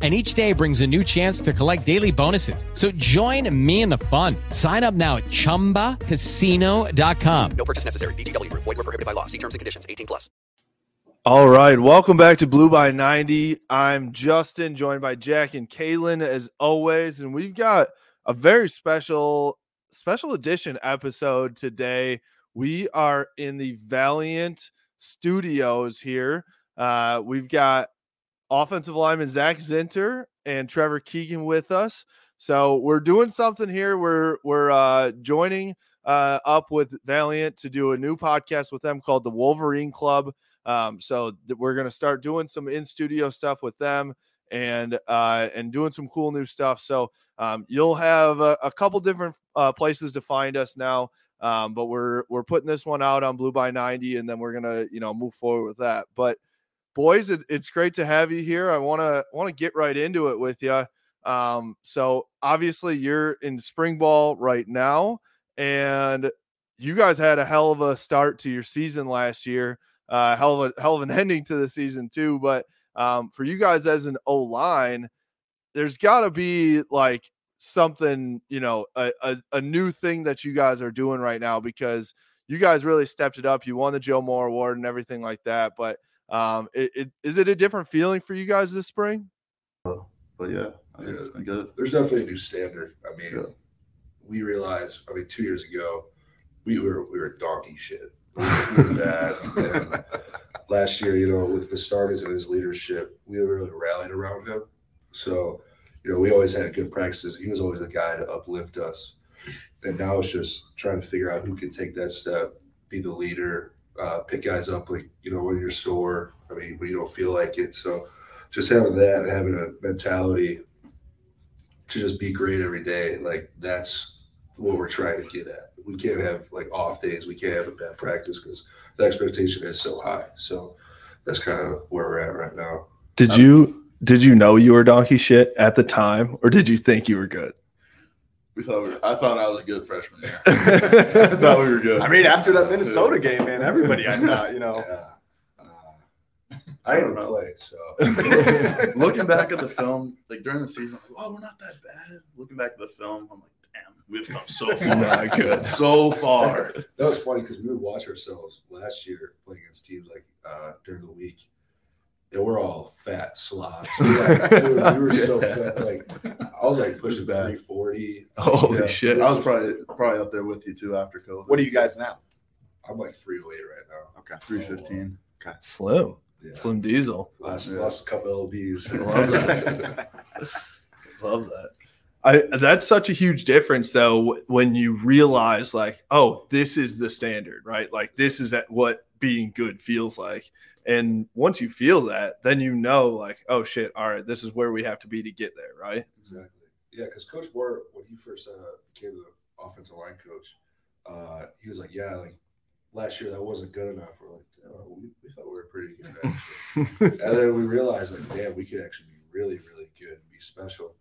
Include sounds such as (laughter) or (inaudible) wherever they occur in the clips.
And each day brings a new chance to collect daily bonuses. So join me in the fun. Sign up now at chumbacasino.com. No purchase necessary. VGW, void, were prohibited by law. See terms and conditions 18 plus. All right. Welcome back to Blue by 90. I'm Justin, joined by Jack and Kaylin as always. And we've got a very special, special edition episode today. We are in the Valiant studios here. Uh, we've got offensive lineman Zak Zinter and Trevor Keegan with us. So we're doing something here. We're we're uh, joining uh, up with Valiant to do a new podcast with them called the Wolverine Club. Um, so th- we're gonna start doing some in studio stuff with them and uh, and doing some cool new stuff. So um, you'll have a, a couple different uh, places to find us now. Um, but we're we're putting this one out on Blue by 90, and then we're gonna you know move forward with that. But boys, it, it's great to have you here. I want to want to get right into it with you. Um, so obviously you're in spring ball right now, and you guys had a hell of a start to your season last year. Uh, hell of a hell of an (laughs) ending to the season too. But um, for you guys as an O line, there's got to be like something, you know, a, a, a new thing that you guys are doing right now because you guys really stepped it up. You won the Joe Moore Award and everything like that. But um, it, it, is it a different feeling for you guys this spring? But yeah, I think Yeah. it's been good. There's definitely a new standard. I mean, Yeah. we realized. I mean, two years ago, we were we were donkey shit. We were (laughs) bad. Last year, you know, with the starters and his leadership, we really rallied around him. So, you know, we always had good practices. He was always the guy to uplift us. And now it's just trying to figure out who can take that step, be the leader, uh, pick guys up like you know when you're sore. I mean, when you don't feel like it. So, just having that having a mentality to just be great every day, like that's what we're trying to get at. We can't have like off days. We can't have a bad practice because the expectation is so high. So that's kind of where we're at right now. Did Um, you did you know you were donkey shit at the time, or did you think you were good? We thought we were, I thought I was a good freshman year. (laughs) I thought we were good. I mean, after that Minnesota game, man, everybody I thought, you know. Yeah. Uh, I didn't play, so (laughs) Looking back at the (laughs) film, like during the season, like, oh, we're not that bad. Looking back at the film, I'm like, damn, we've come so far. Not good. So far. that was funny because we would watch ourselves last year playing against teams like uh, during the week. And we're all fat slobs. (laughs) We were, we were- we were so fat. Like I was like pushing bad. 340. Holy Yeah. shit! I was probably probably up there with you too after COVID. What are you guys now? I'm like 308 right now. Okay. 315. Okay, Slim, Yeah. Slim Diesel. Lost, Yeah. lost a couple lbs. (laughs) Love that. (laughs) Love that. I that's such a huge difference though when you realize like, oh, this is the standard, right? Like this is at what being good feels like. And once you feel that, then you know like, oh shit, all right, this is where we have to be to get there, right? Exactly. Yeah, because Coach Moore, when he first uh, became the offensive line coach, uh, he was like, "Yeah, like last year that wasn't good enough." We're like, oh, we, "We thought we were pretty good." (laughs) Actually. and then we realized, like, damn, we could actually be really, really good and be special.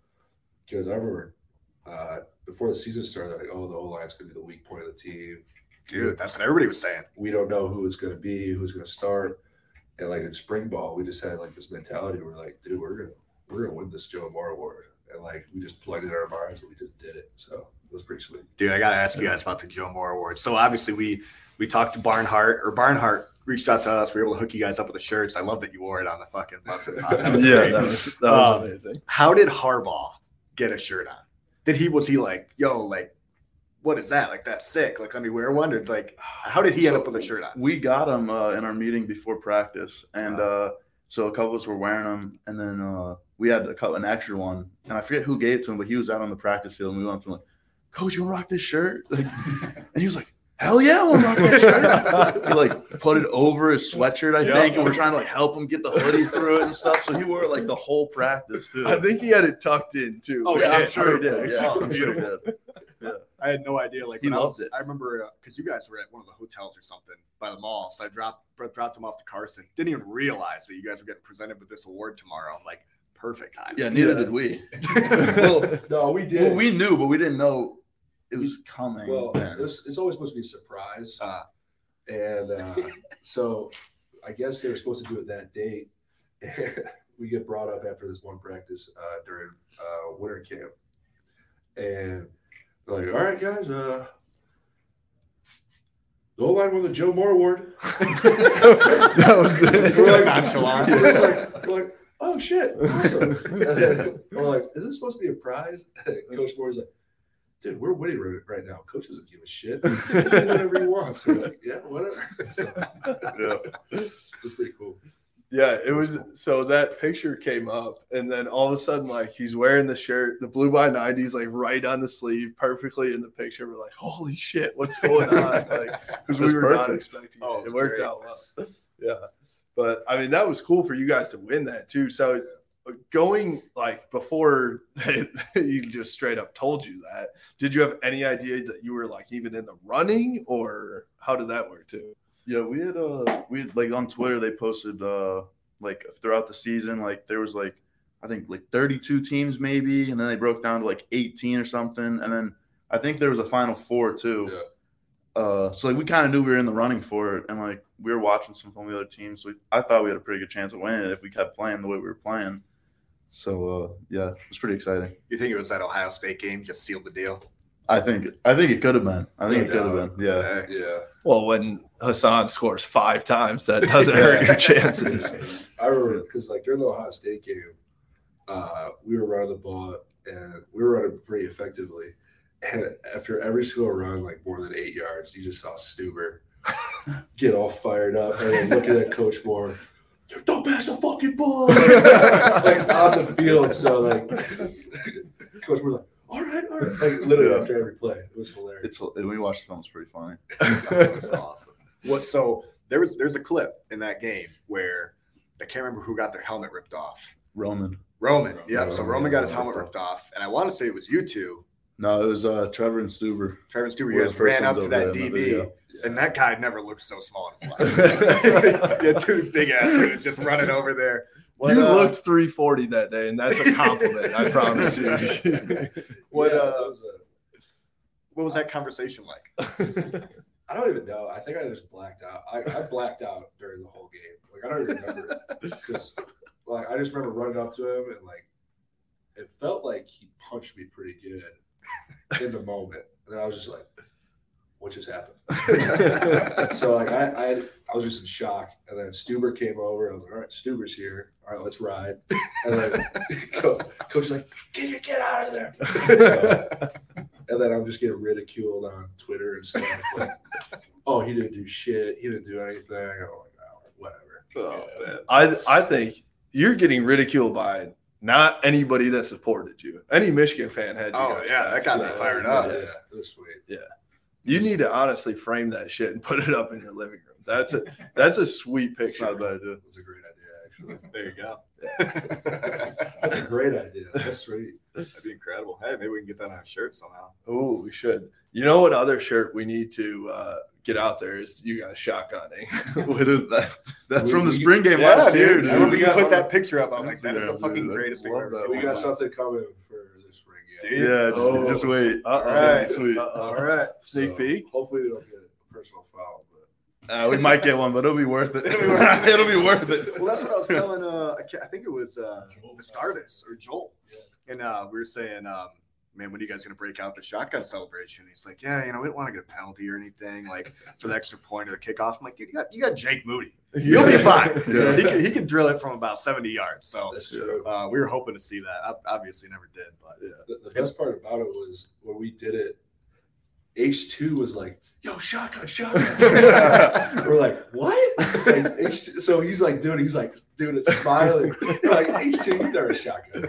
Because I remember uh, before the season started, like, "Oh, the O line's going to be the weak point of the team." Dude, that's what everybody was saying. We don't know who it's going to be, who's going to start. And like in spring ball, we just had like this mentality. We're like, dude, we're gonna we're gonna win this Joe Moore Award, and like we just plugged it in our minds, and we just did it. So it was pretty sweet. Dude, I gotta ask you guys about the Joe Moore Award. So obviously we we talked to Barnhart or Barnhart reached out to us. We were able to hook you guys up with the shirts. I love that you wore it on the fucking bus. and pod. That was Yeah, great. that was- that was Um, amazing. How did Harbaugh get a shirt on? Did he was he like, yo, like, what is that? Like that's sick. Like, let me wear one. Or like, how did he end up with a shirt on? We got him uh, in our meeting before practice, and uh, so a couple of us were wearing them, and then uh, we had a couple, an extra one, and I forget who gave it to him, but he was out on the practice field, and we went up to him like, "Coach, you want to rock this shirt?" (laughs) Like, and he was like, "Hell yeah, I want to rock that shirt." (laughs) he like put it over his sweatshirt, I Yeah. think, and we're trying to like help him get the hoodie through it and stuff. So he wore it like the whole practice too. I think he had it tucked in too. Oh, yeah, yeah, I'm sure he did. Yeah, Oh, I'm sure beautiful. did. I had no idea. Like He when I, was, it. I remember because you guys were at one of the hotels or something by the mall, so I dropped dropped him off to Carson. Didn't even realize that you guys were getting presented with this award tomorrow. Like, perfect time. Yeah, neither did we. (laughs) well, no, we did. Well, we knew, but we didn't know it was coming. Well, it's, it's always supposed to be a surprise. Uh, and uh, (laughs) so I guess they were supposed to do it that date. (laughs) we get brought up after this one practice uh, during uh, winter camp. And they're like, all right, guys, uh, the O line won the Joe Moore Award. (laughs) (laughs) that was it. We're like, Nonchalant. We're like, we're like, oh shit, awesome. (laughs) And then we're like, is this supposed to be a prize? Coach Moore's like, dude, we're winning right- right now. Coach doesn't give a shit. He can do whatever he wants. We're like, yeah, whatever. So, yeah. it's pretty cool. Yeah, it was so that picture came up, and then all of a sudden, like he's wearing the shirt, the blue by 90s, like right on the sleeve, perfectly in the picture. We're like, holy shit, what's (laughs) going on? Like, because we were not perfect. expecting Oh, it. It worked great. out well. Yeah. But I mean, that was cool for you guys to win that too. So uh, going like before (laughs) they, he just straight up told you that, did you have any idea that you were like even in the running or how did that work too? Yeah, we had uh we had, like on Twitter they posted uh like throughout the season like there was like I think like 32 teams maybe and then they broke down to like 18 or something and then I think there was a final four too. Yeah. Uh so like we kind of knew we were in the running for it and like we were watching some from the other teams so we, I thought we had a pretty good chance of winning it if we kept playing the way we were playing. So uh yeah, it was pretty exciting. You think it was that Ohio State game just sealed the deal? I think I think it could have been. I think No it could have been. Yeah. Yeah. Well, when Hassan scores five times, that doesn't hurt your (laughs) chances. I remember because like during the Ohio State game, uh, we were running the ball and we were running pretty effectively. And after every single run, like more than eight yards, you just saw Stueber (laughs) get all fired up and then looking at Coach Moore. Don't pass the fucking ball (laughs) like on the field. So like Coach Moore's like, all right, all right. Like literally Yeah. after every play. It was hilarious. It's when we watched the film it's pretty funny. (laughs) That's awesome. What? So there was there's a clip in that game where I can't remember who got their helmet ripped off. Roman. Roman. Yeah. So Roman, Roman got his helmet ripped ripped off, and I want to say it was you two, No, it was uh, Trevor and Stueber. Trevor and Stewart. Were You guys ran up to that there in the DB, video. and that guy never looked so small in his (laughs) life. (laughs) you had two big ass dudes just running over there. What, you uh, looked 340 that day, and that's a compliment. I (laughs) promise you. (laughs) What? Yeah, uh, that was a- what was that conversation like? (laughs) I don't even know. I think I just blacked out. I, I blacked out during the whole game. Like I don't even remember because like I just remember running up to him and like it felt like he punched me pretty good in the moment, and I was just like, "What just happened?" (laughs) so like I, I I was just in shock, and then Stueber came over. I was like, "All right, Stueber's here. All right, let's ride." And then (laughs) Co- coach was like, "Get your get out of there!" and then I'm just getting ridiculed on Twitter and stuff. Like, oh, he didn't do shit. He didn't do anything. I'm like, oh, whatever. Oh, man. I I think you're getting ridiculed by not anybody that supported you. Any Michigan fan had. You Oh, guys yeah, back. that got me fired up. Yeah, it was sweet. Yeah. You need to honestly frame that shit and put it up in your living room. That's a (laughs) that's a sweet picture. Not a bad idea. That's a great idea, actually. (laughs) There you go. (laughs) That's a great idea. That's sweet. That'd be incredible. Hey, maybe we can get that on a shirt somehow. Oh, we should. You know what other shirt we need to uh, get out there is you guys shotgunning. With that, that's We- from the we- spring game Yeah, last year, dude. dude. I remember We you got- put that picture up. I was like, that is the fucking dude, greatest thing I've ever seen. We got something coming for this. Yeah. Dude. Yeah, just, Oh. just wait. Uh-oh. It's gonna be Right. sweet. Uh-oh. All right. Sneak So, peek. Hopefully, we don't get a personal foul. But Uh, we might get one, but it'll be worth it. (laughs) It'll be worth it. it'll be worth it. Well, that's what I was telling. Uh, I think it was uh, Vastardis or Joel, and uh, we were saying, um, man, when are you guys gonna break out the shotgun celebration? He's like, yeah, you know, we don't want to get a penalty or anything, like for the extra point or the kickoff. I'm like, dude, you got you got Jake Moody. You'll be fine. (laughs) Yeah. He can, he can drill it from about 70 yards. So that's true. uh, we were hoping to see that. Ob- Obviously, never did, but The, the best part about it was when we did it. H two was like, "Yo, shotgun, shotgun." (laughs) (laughs) We're like, "What?" Like, H2, so he's like doing, he's like doing it, smiling. We're like H two, you never a shotgun.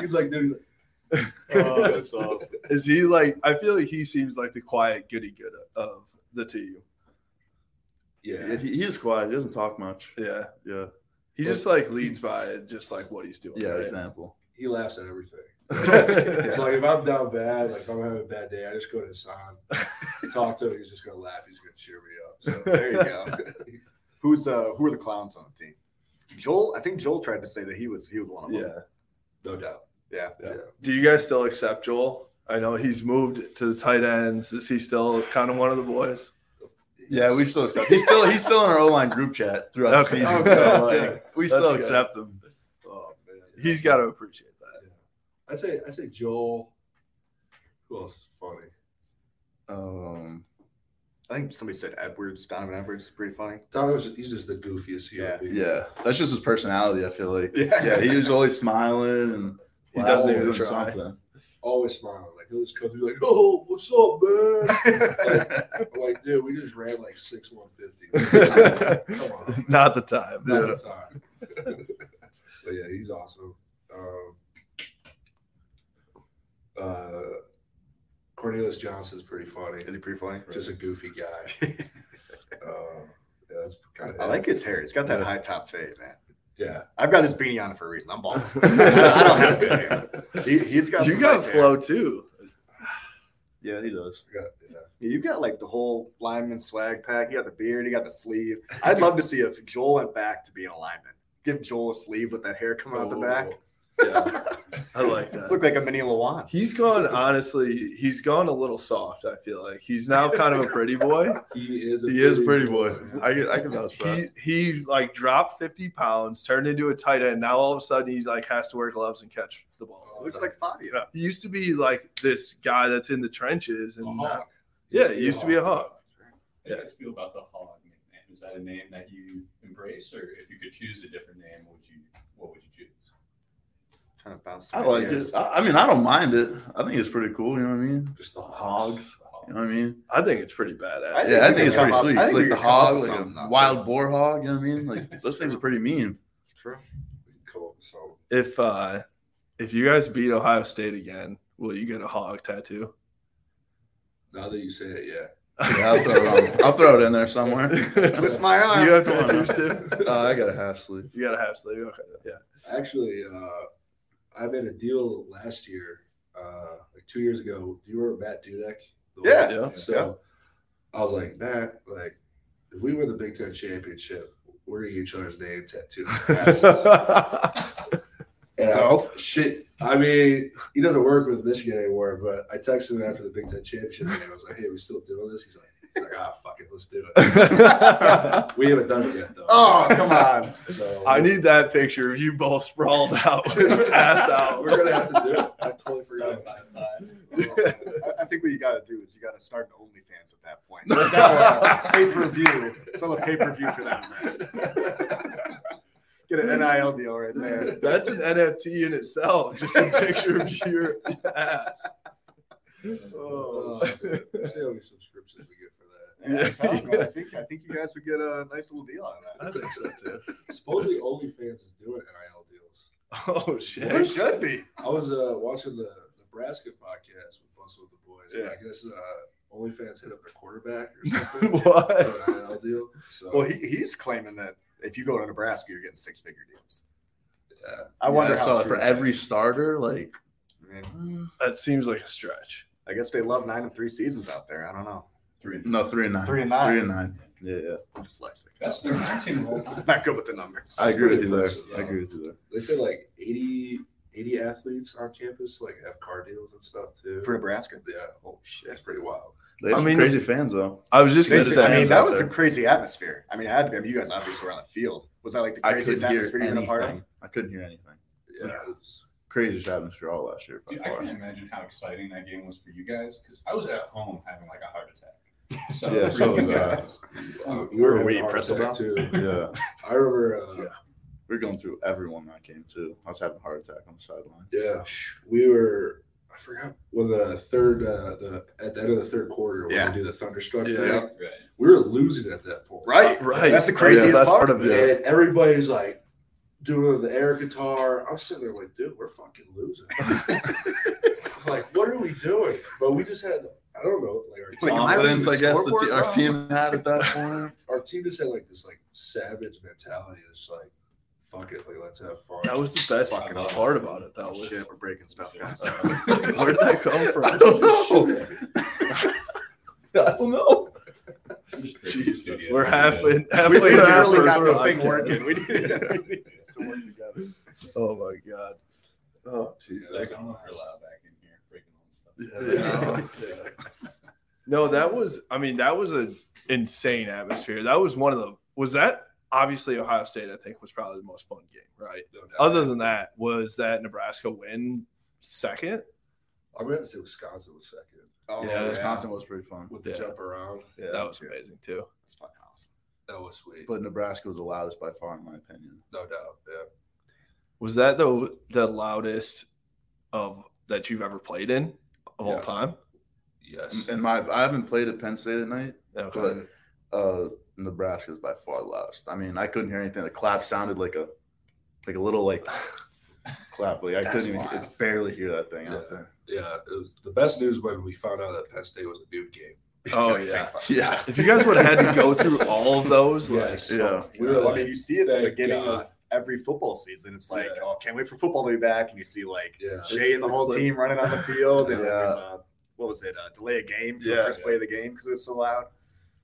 he's like doing. Oh, (laughs) that's awesome. Is he like? I feel like he seems like the quiet goody good of the two. Yeah, Yeah, he, he is quiet. He doesn't talk much. Yeah, Yeah. he just like leads by just like what he's doing. Yeah. right? Example. he laughs at everything. (laughs) it's like if I'm down bad, like if I'm having a bad day, I just go to Hassan, talk to him. He's just gonna laugh. He's gonna cheer me up. So There you go. (laughs) Who's uh who are the clowns on the team? Joel, I think Joel tried to say that he was he was one of them. Yeah. no doubt. Yeah. Yeah. Do you guys still accept Joel? I know he's moved to the tight ends. Is he still kind of one of the boys? Yeah, we still accept. He's still he's still in our O line group chat throughout Okay. the season. Okay. So, like, Good. we That's still good. accept him. Oh man, He's got to appreciate that. I'd say I'd say Joel. Who else is funny? Um, I think somebody said Edwards, Donovan Edwards, is pretty funny. Thomas, he's just the goofiest Yeah. yeah, that's just his personality. I feel like. Yeah. Yeah, he was always smiling and He wow, doesn't even doing try. something. Always smiling. Like he'll just come to be like, "Oh, what's up, man?" (laughs) like, like, dude, we just ran like six one fifty. (laughs) Come on, Not the time. not the time. (laughs) but yeah, he's awesome. Um, uh, Cornelius Johnson's pretty funny. Is he pretty funny? Just a goofy guy. uh, yeah, that's kind of. I like his hair. He's got that high top fade, man. Yeah, I've got this beanie on for a reason. I'm bald. (laughs) I don't have good hair. He, he's got You some guys nice flow hair. too. Yeah, he does. yeah, yeah. You've got like the whole lineman swag pack. You got the beard. You got the sleeve. I'd love to see if Joel went back to being a lineman. Give Joel a sleeve with that hair coming out the back. Oh. Yeah, I like (laughs) that. Look like a mini Lawan. He's gone honestly. He's gone a little soft. I feel like he's now kind of a pretty boy. (laughs) He is. A He is a pretty boy. I can I can vouch for that. He he like dropped fifty pounds, turned into a tight end. Now all of a sudden he like has to wear gloves and catch the ball. Looks like Fabio. He used to be like this guy that's in the trenches, and A now- hawk. yeah, he used to be a hog. How do you guys feel about the hog nickname? Is that a name that you embrace, or if you could choose a different name, would you? What would you choose? Trying to bounce. I like ideas. it. I, I mean, I don't mind it. I think it's pretty cool. You know what I mean? Just the Hogs. You know what I mean? I think it's pretty badass. I yeah, I think it's pretty up- sweet. It's like the can come up hog, like a wild boar hog. You know what I mean? Like (laughs) those things are pretty mean. True. Cool. So if uh if you guys beat Ohio State again, will you get a hog tattoo? now that you say it, yeah. (laughs) Yeah, I'll throw it. I'll throw it in there somewhere. (laughs) Twist my arm. You have Come tattoos too? Uh, I got a half sleeve. You got a half sleeve. Okay, yeah. Actually, uh, I made a deal last year, uh, like two years ago. Do you remember Matt Dudek? The Yeah, one- yeah, So I was like, Matt, like, if we win the Big Ten championship, we're gonna get each other's name tattooed. on our asses. (laughs) And So? I- shit. I mean, he doesn't work with Michigan anymore. But I texted him after the Big Ten championship game. I was like, "Hey, are we still doing this?" He's like, he's like "Ah, fuck it, let's do it." (laughs) we haven't done it yet, though. Oh, come on. So I need that picture of you both sprawled out, with (laughs) ass out. we're gonna have to do it. I totally forgot. Side by side. (laughs) I, I think what you got to do is you got to start an OnlyFans at that point. pay per view. Sell a pay per view for that. Man. Get an NIL deal right there. That's an NFT in itself. Just a picture of your ass. Oh, Oh. see how many subscriptions we get for that. Yeah, I'm telling you, man, I think I think you guys would get a nice little deal out of I that. think so too. (laughs) Supposedly, OnlyFans is doing NIL deals. Oh shit! It (laughs) should be. I was uh, watching the Nebraska podcast with Bustle with the Boys. and Yeah. I guess uh, OnlyFans hit up their quarterback or (laughs) something. What? NIL deal. So, Well, he, he's claiming that if you go to Nebraska, you're getting six figure deals. yeah. I wonder Yeah, how so for every is. starter, like I mean, That seems like a stretch. I guess they love nine and three seasons out there. I don't know. Three. no three and nine, Three and nine. three and nine. Yeah, yeah. I'm dyslexic. That's oh. their team of all time. Not good with the numbers. I agree with you there. I agree with you there. They said like 80, 80 athletes on campus like have car deals and stuff too. For Nebraska. yeah, oh shit, that's pretty wild. They have I some mean- crazy fans though. I was just gonna say. I mean, that out was a crazy atmosphere. I mean, it had to be. I mean, you guys obviously were on the field. Was that like the craziest couldn't atmosphere you've been a part of? anything. I couldn't hear anything. Yeah, it was, Craziest atmosphere all last year. by Dude, I can't imagine how exciting that game was for you guys because I was at home having like a heart attack. So Yeah, so (laughs) was I. guys, uh, we Were were we having a heart Bristol attack too. (laughs) Yeah, I remember. Uh, we are going through everyone that game too. I was having a heart attack on the sideline. Yeah, we were. I forgot when the third, uh, the at the end of the third quarter when Yeah. they do the thunderstruck Yeah. thing. right? We were losing at that point. Right, Right. That's the Yeah, craziest that's part. part of it. And everybody's like doing the air guitar. I'm sitting there like, dude, we're fucking losing. (laughs) Like, what are we doing? But we just had, I don't know, like our Like, team, am I I guess, the scoreboard, our bro? team had at that (laughs) point. our team just had like this like savage mentality. It's like, fuck it, like let's have fun. That was the best Fucking awesome. part about it. That Oh, was. shit, we're breaking stuff, guys. (laughs) Where did that come (laughs) from? I don't know. I don't know. Jesus, we're halfway halfway We through our literally got this thing podcast. working. We need, we need to work together. Oh my god. Oh Jesus. I don't know if you're allowed back in here breaking all this stuff. Yeah. No, that was. I mean, that was an insane atmosphere. That was one of the. Was that obviously Ohio State? I think was probably the most fun game, right? No. Other than that, was that Nebraska win second? I'm going to say Wisconsin was second Oh, yeah, Wisconsin was pretty fun. with the Yeah. jump around. Yeah, that was amazing too. That's fucking awesome. That was sweet. but Nebraska was the loudest by far, in my opinion. no doubt. Yeah. Was that the the loudest of that you've ever played in of all Yeah. time? Yes. And my, I haven't played at Penn State at night, Okay. but uh, Nebraska is by far the loudest. I mean, I couldn't hear anything. The clap sounded like a like a little like (laughs) clap. Like I couldn't even wild. barely hear that thing Yeah. out there. Yeah, it was the best news when we found out that Penn State was a nude game. Oh yeah. (laughs) Yeah, If you guys would have had to go through all of those, (laughs) like Yes. yeah. We were I mean, you see it at the beginning God. of every football season. It's like, Yeah. oh, can't wait for football to be back. And you see like Yeah. Shay and the whole team running on the field. And Yeah. there's a, what was it? Uh, delay a game for Yeah. the first play of the game because it's so loud.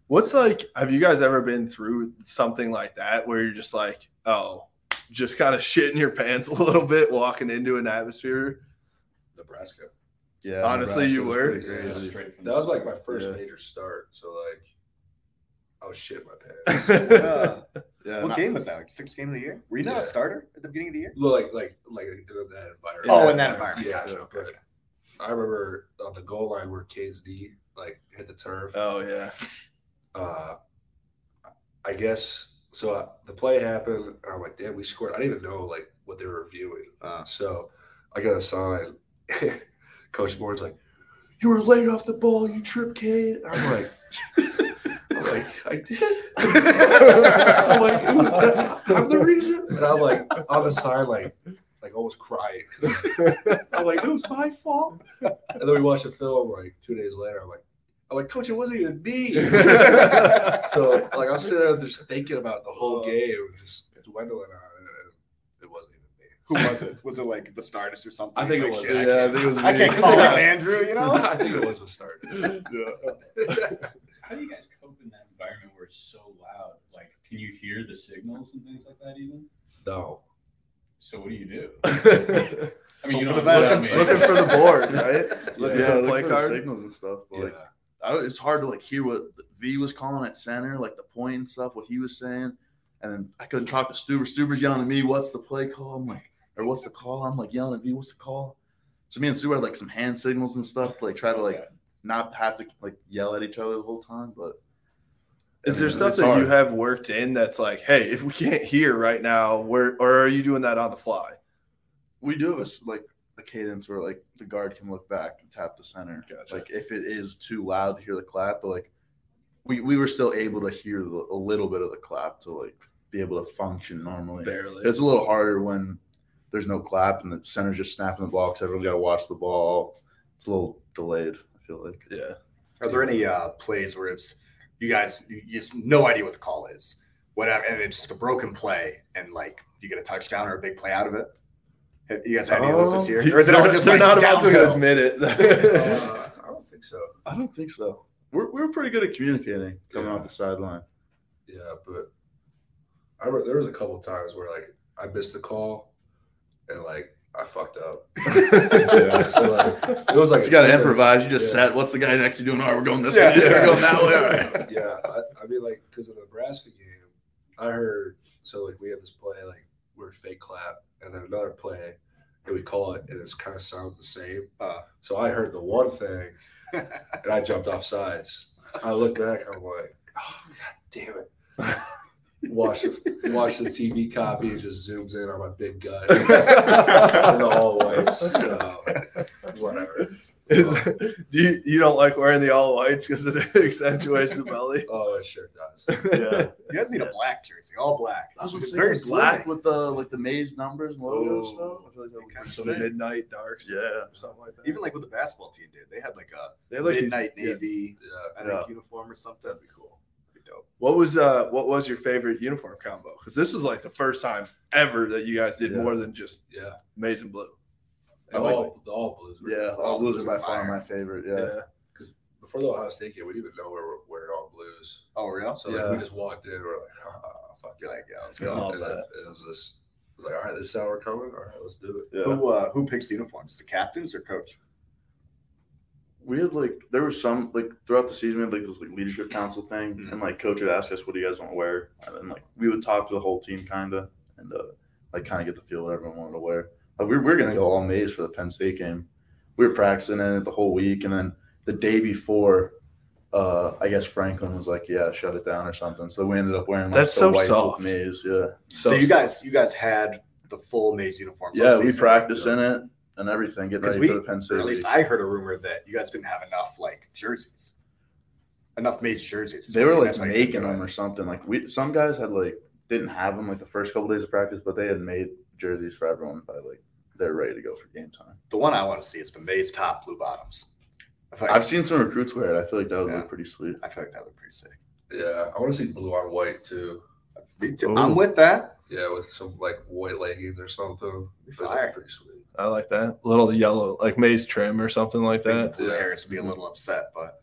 What's like, have you guys ever been through something like that where you're just like, oh, just kind of shitting your pants (laughs) a little bit walking into an atmosphere? Nebraska. Yeah, Honestly, you were? Yeah, crazy. straight from That was like my first Yeah. major start. So like, I was shit my pants. (laughs) Yeah. Yeah, what not- game was that? Like sixth game of the year? Were you not Yeah. a starter at the beginning of the year? like like like in that environment. Oh, in that environment. Yeah, Gotcha. Okay. I remember on the goal line where Kane's D like hit the turf. Oh yeah. uh, I guess so. Uh, the play happened. And I'm like, damn, we scored. I didn't even know like what they were reviewing. Uh, so I got a sign. (laughs) Coach Moore's like, "You were late off the ball. You tripped Kane." And I'm like, (laughs) I'm like, I did. I'm like, (laughs) I'm the reason. And I'm like on the side, like, like almost crying. (laughs) I'm like, it was my fault. And then we watched the film like two days later. I'm like, I'm like, Coach, it wasn't even me. (laughs) so like I'm sitting there just thinking about the whole uh, game, just dwindling on it. and It wasn't even me. Who was it? Was it like Vastardis or something? I think He's it was. Yeah, I can't- think it was I can't call him Andrew, you know? I think it was a start. How do you guys cope in that environment where it's so loud? Like, can you hear the signals and things like that even? No. So what do you do? I (laughs) I mean, you Hope don't for the have to best. tell me. looking for the board, right? (laughs) Looking yeah, for the look play for the signals and stuff. But Yeah. like, I, it's hard to like hear what V was calling at center, like the point and stuff, what he was saying, and then I couldn't talk to Stueber. Stueber's yelling at me, "What's the play call?" I'm like, or "What's the call?" I'm like yelling at V, "What's the call?" So me and Stueber had like some hand signals and stuff to like try to like Okay. not have to like yell at each other the whole time. But Is there stuff that hard. you have worked in that's like, hey, if we can't hear right now, where or are you doing that on the fly? we do have a s- like a cadence where like the guard can look back and tap the center. Gotcha. Like if it is too loud to hear the clap, but like we, we were still able to hear the, a little bit of the clap to like be able to function normally. Barely. It's a little harder when there's no clap and the center's just snapping the ball because everyone's got to watch the ball. It's a little delayed. I feel like. Yeah. Are there any uh, plays where it's you guys you, you just no idea what the call is, whatever, and it's just a broken play, and like you get a touchdown or a big play out of it? Have You guys had any of those this year? Or is it all they're just they're like not about to admit it. (laughs) Uh, I don't think so. I don't think so. We're we're pretty good at communicating coming Yeah. off the sideline. Yeah, but I remember there was a couple times where like I missed the call and like I fucked up. (laughs) yeah, so like it was like you got to improvise. You just yeah. said, "What's the guy next to you doing? All right, we're going this Yeah, way. Yeah, yeah. we're going that way." All right. (laughs) yeah, I, I mean, like, because of the Nebraska game, I heard so like we have this play like we're fake clap, and then another play, and we call it, and it kind of sounds the same. Uh, so I heard the one thing, and I jumped off sides. I look back, I'm like, oh god damn it. (laughs) Watch the watch the TV copy. It just zooms in on my big gut (laughs) in the all whites. So, whatever. Is, do you, you don't like wearing the all whites because it (laughs) accentuates the belly? Oh, it sure does. Yeah. (laughs) You guys need a black jersey, all black. That's what I'm saying. very black with the like the maize numbers and logo Oh. stuff. I feel like that would Kinda be Some sick. midnight darks, Yeah. or something like that. Even like what the basketball team did, they had like a They look- midnight yeah. navy, Yeah. I think Yeah. uniform or something. That'd be cool. That'd be dope. What was uh what was your favorite uniform combo? Because this was like the first time ever that you guys did Yeah. more than just Yeah. maize and blue. The all, the all blues. were- Yeah, all blues are by far my favorite. Yeah. Yeah. Because before the Ohio State game, we didn't even know we were wearing all blues. Oh, real? So like, Yeah. we just walked in, we're like, ah, fuck You're yeah. like, yeah, let's go. know, and that. then It was this, it was like, all right, this is how we're coming. All right, let's do it. Yeah. Who uh, who picks the uniforms? The captains or coach? We had like there was some like throughout the season we had like this like leadership council thing Mhm. and like coach would ask us what do you guys want to wear and then like we would talk to the whole team kind of and uh, like kind of get the feel what everyone wanted to wear like, we, we were gonna go all maize for the penn state game we were practicing in it the whole week and then the day before uh i guess franklin was like yeah shut it down or something so we ended up wearing like That's the so whites soft. with maize yeah So, you guys you guys had the full maize uniform. yeah we season. practiced in it and everything getting ready we, for the penn state at least. I heard a rumor that you guys didn't have enough like jerseys, enough maize jerseys. They were like that's why you couldn't making them or something. Like we, some guys had like didn't have them like the first couple days of practice, but they had made jerseys for everyone by like they're ready to go for game time. The one I want to see is the maize top blue bottoms. I feel like, I've seen some recruits wear it. I feel like that would Yeah. look pretty sweet. I feel like that would be pretty sick. Yeah, I want to see blue on white too. Me too. Ooh. I'm with that. Yeah, with some like white leggings or something. That'd Fire. pretty sweet. I like that little yellow like maize trim or something like I think that. the blue Yeah. hairs would be a little upset, but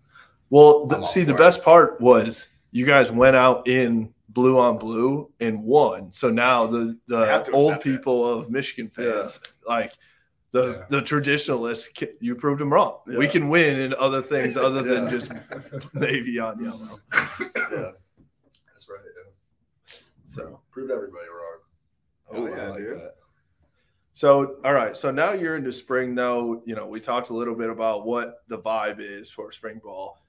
Well, the, see, the it. best part was you guys went out in blue on blue and won. So now the the old accept it. people of Michigan fans, like the Yeah. the traditionalists, you proved them wrong. We can win in other things other than just (laughs) navy on yellow. Yeah. That's right. Yeah. So, Proved everybody wrong. Hell oh, yeah, I like dude. that. So, all right. So now you're into spring, though. You know, we talked a little bit about what the vibe is for spring ball,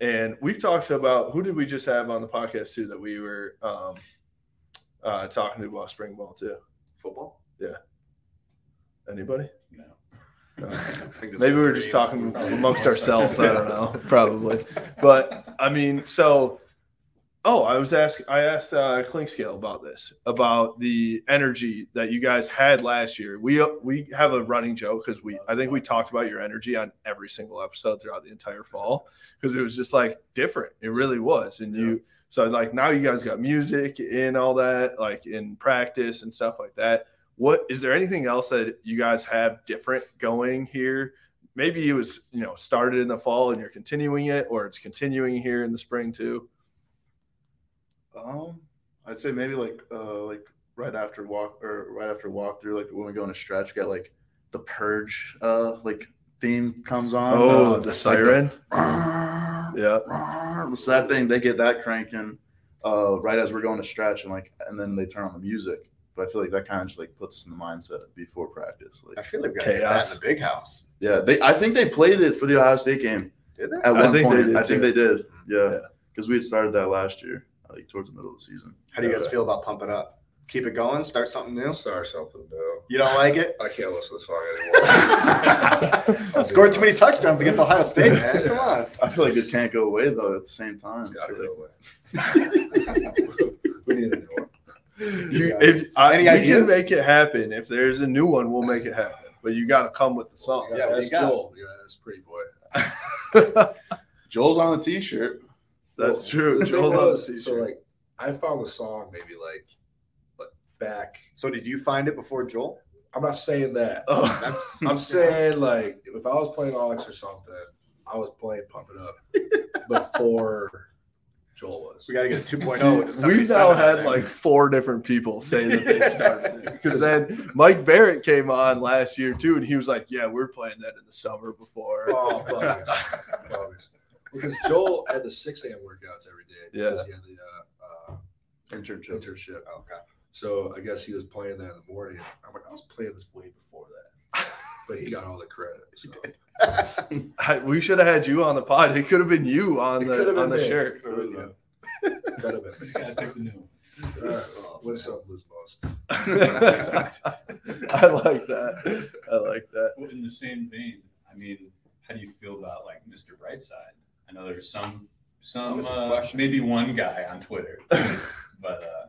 and we've talked about who did we just have on the podcast too that we were um, uh, talking to about spring ball too. football. Yeah. Anybody? (laughs) I think this Maybe we were dream. just talking amongst ourselves. I don't know, (laughs) probably. But I mean, so oh, I was asking, I asked uh, Clinkscale about this, about the energy that you guys had last year. We we have a running joke because we, I think we talked about your energy on every single episode throughout the entire fall because it was just like different. It really was, and you. So like now you guys got music and all that, like in practice and stuff like that. What is there anything else that you guys have different going here? Maybe it was you know started in the fall and you're continuing it, or it's continuing here in the spring too. Um, I'd say maybe like uh like right after walk or right after walk through like when we go on a stretch, get like the purge uh like theme comes on. Oh, uh, the like siren. (clears throat) yeah. (clears throat) So that thing they get that cranking uh right as we're going to stretch and like and then they turn on the music. But I feel like that kind of just like puts us in the mindset before practice. I feel like we gotta that Chaos. in the big house. yeah, they I think they played it for the Ohio State game Did they? at I one think they point. did, I think they did. Yeah. Yeah. Because we had started that last year, like towards the middle of the season. How do you guys feel about pump it up? Keep it going. Start something new. Start something new. You don't like it? I can't listen to the song anymore. (laughs) (laughs) Scored too many touchdowns against Ohio State, man. Come on. I feel like it can't go away though at the same time. It's got to I feel go away. (laughs) we need a new one. You, if I, Any we ideas? can make it happen. If there's a new one, we'll make it happen. But you got to come with the song. Yeah, that's you? Joel. Yeah, that's pretty boy. Joel's on the t-shirt. That's Well, true. the thing Joel's on the was. So like, I found the song maybe like, like back. So did you find it before Joel? I'm not saying that. Oh. That's, (laughs) I'm saying like, if I was playing Onyx or something, I was playing Pump It Up before Joel was. we got to get a 2.0 with the We've now had like four different people say that they (laughs) started it. Because then Mike Barrett came on last year too, and he was like, "Yeah, we're playing that in the summer before." Oh, (laughs) buggers. buggers. Because Joel had the 6 a.m. workouts every day. because Yeah. He had the uh, uh, Internship. internship. Okay. So I guess he was playing that in the morning. I'm like, I was playing this way before that. (laughs) But he got all the credit. So. (laughs) I- we should have had you on the pod. It could have been you on It the could have on the me. shirt. Could have been. Could have You been. gotta pick the new. All right. Win some, lose most. I like that. I like that. Well, in the same vein, I mean, how do you feel about like Mr. Brightside? I know there's some, some, uh, maybe one guy on Twitter, (laughs) but uh,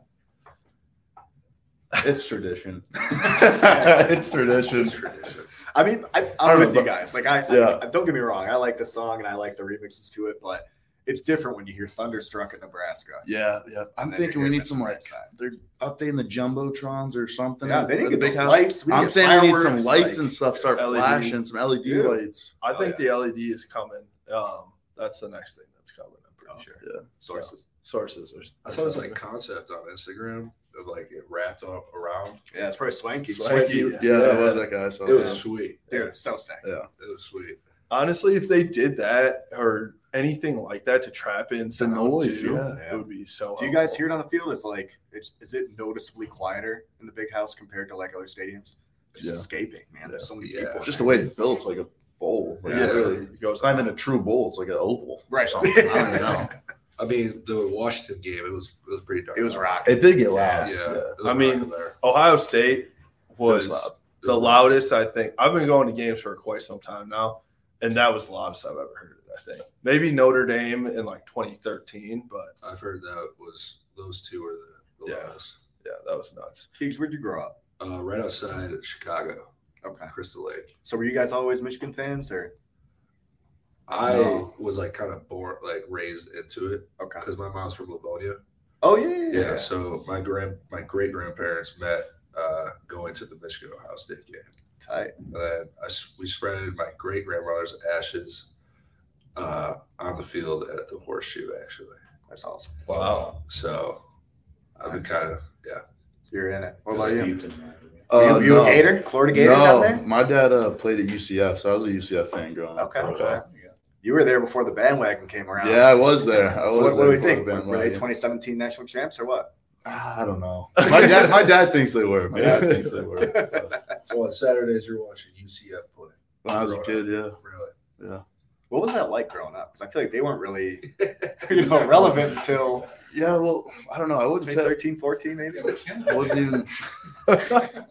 It's tradition. (laughs) it's tradition. It's tradition. I mean, I, I I'm with you guys. Like, I, Yeah. I don't get me wrong. I like the song and I like the remixes to it, but it's different when you hear Thunderstruck in Nebraska. Yeah, yeah. I'm thinking we need some Mr. like Brightside. they're updating the jumbotrons or something. Yeah, they didn't at get the those house. lights. We I'm get saying we need some lights like, and stuff. Start LED. flashing some LED Yeah. lights. I Oh, think yeah. the LED is coming. Um, that's the next thing that's coming. I'm pretty oh, sure. Yeah. Sources. Sources. Or, I saw this like concept on Instagram of like it wrapped up around. Yeah, it's probably swanky. Swanky. Yeah, Yeah. that was that guy. So It was sweet. Dude, so sick. Yeah. It was sweet. honestly, if they did that or anything like that to trap in sound noise, too, yeah. it would be so. Do you guys helpful. hear it on the field? Is like, it's, is it noticeably quieter in the big house compared to like other stadiums? It's Yeah. escaping, man. There's so many Yeah. people. just the way it's built. Like a bowl. Like, Yeah. it really, It goes it's not even a true bowl. It's like an oval. Right. Or something. (laughs) I don't even (laughs) know. I mean, the Washington game, it was it was pretty dark. It was loud. rocking. It did get loud. Yeah. it was I mean. Ohio State was, was loud. The was loudest. I think I've been going to games for quite some time now, and that was the loudest I've ever heard it. I think maybe Notre Dame in like 2013, but I've heard that was those two were the, the Yeah. loudest. yeah, that was nuts. Keegs, where'd you grow up? Uh, right outside of Chicago, Okay. Crystal Lake. So were you guys always Michigan fans or? I No. was like kind of born, like raised into it Okay. because my mom's from Livonia. Oh, yeah, yeah, Yeah, yeah. so my grand, my great grandparents met uh, going to the Michigan Ohio State game. Tight. And then I s we spreaded my great grandmother's ashes uh, on the field at the horseshoe, actually. That's awesome. Wow. So I've been kind of, yeah. You're in it. What about you? steeped in that. Uh, you, you no. a Gator? Florida Gator down No, there? my dad uh, played at UCF, so I was a UCF fan growing up. Okay. Okay. You were there before the bandwagon came around. Yeah, I was there. I was So what, what there do we think? the Were they 2017 national champs or what? Ah, I don't know. (laughs) My dad, my dad thinks they were. My dad thinks they were. So on Saturdays, you're watching UCF play. When I was a kid, yeah. Really? What was that like growing up? Because I feel like they weren't really, (laughs) you know, relevant until Yeah, well, I don't know. I wouldn't say 2013, 14, maybe. I wasn't even. (laughs)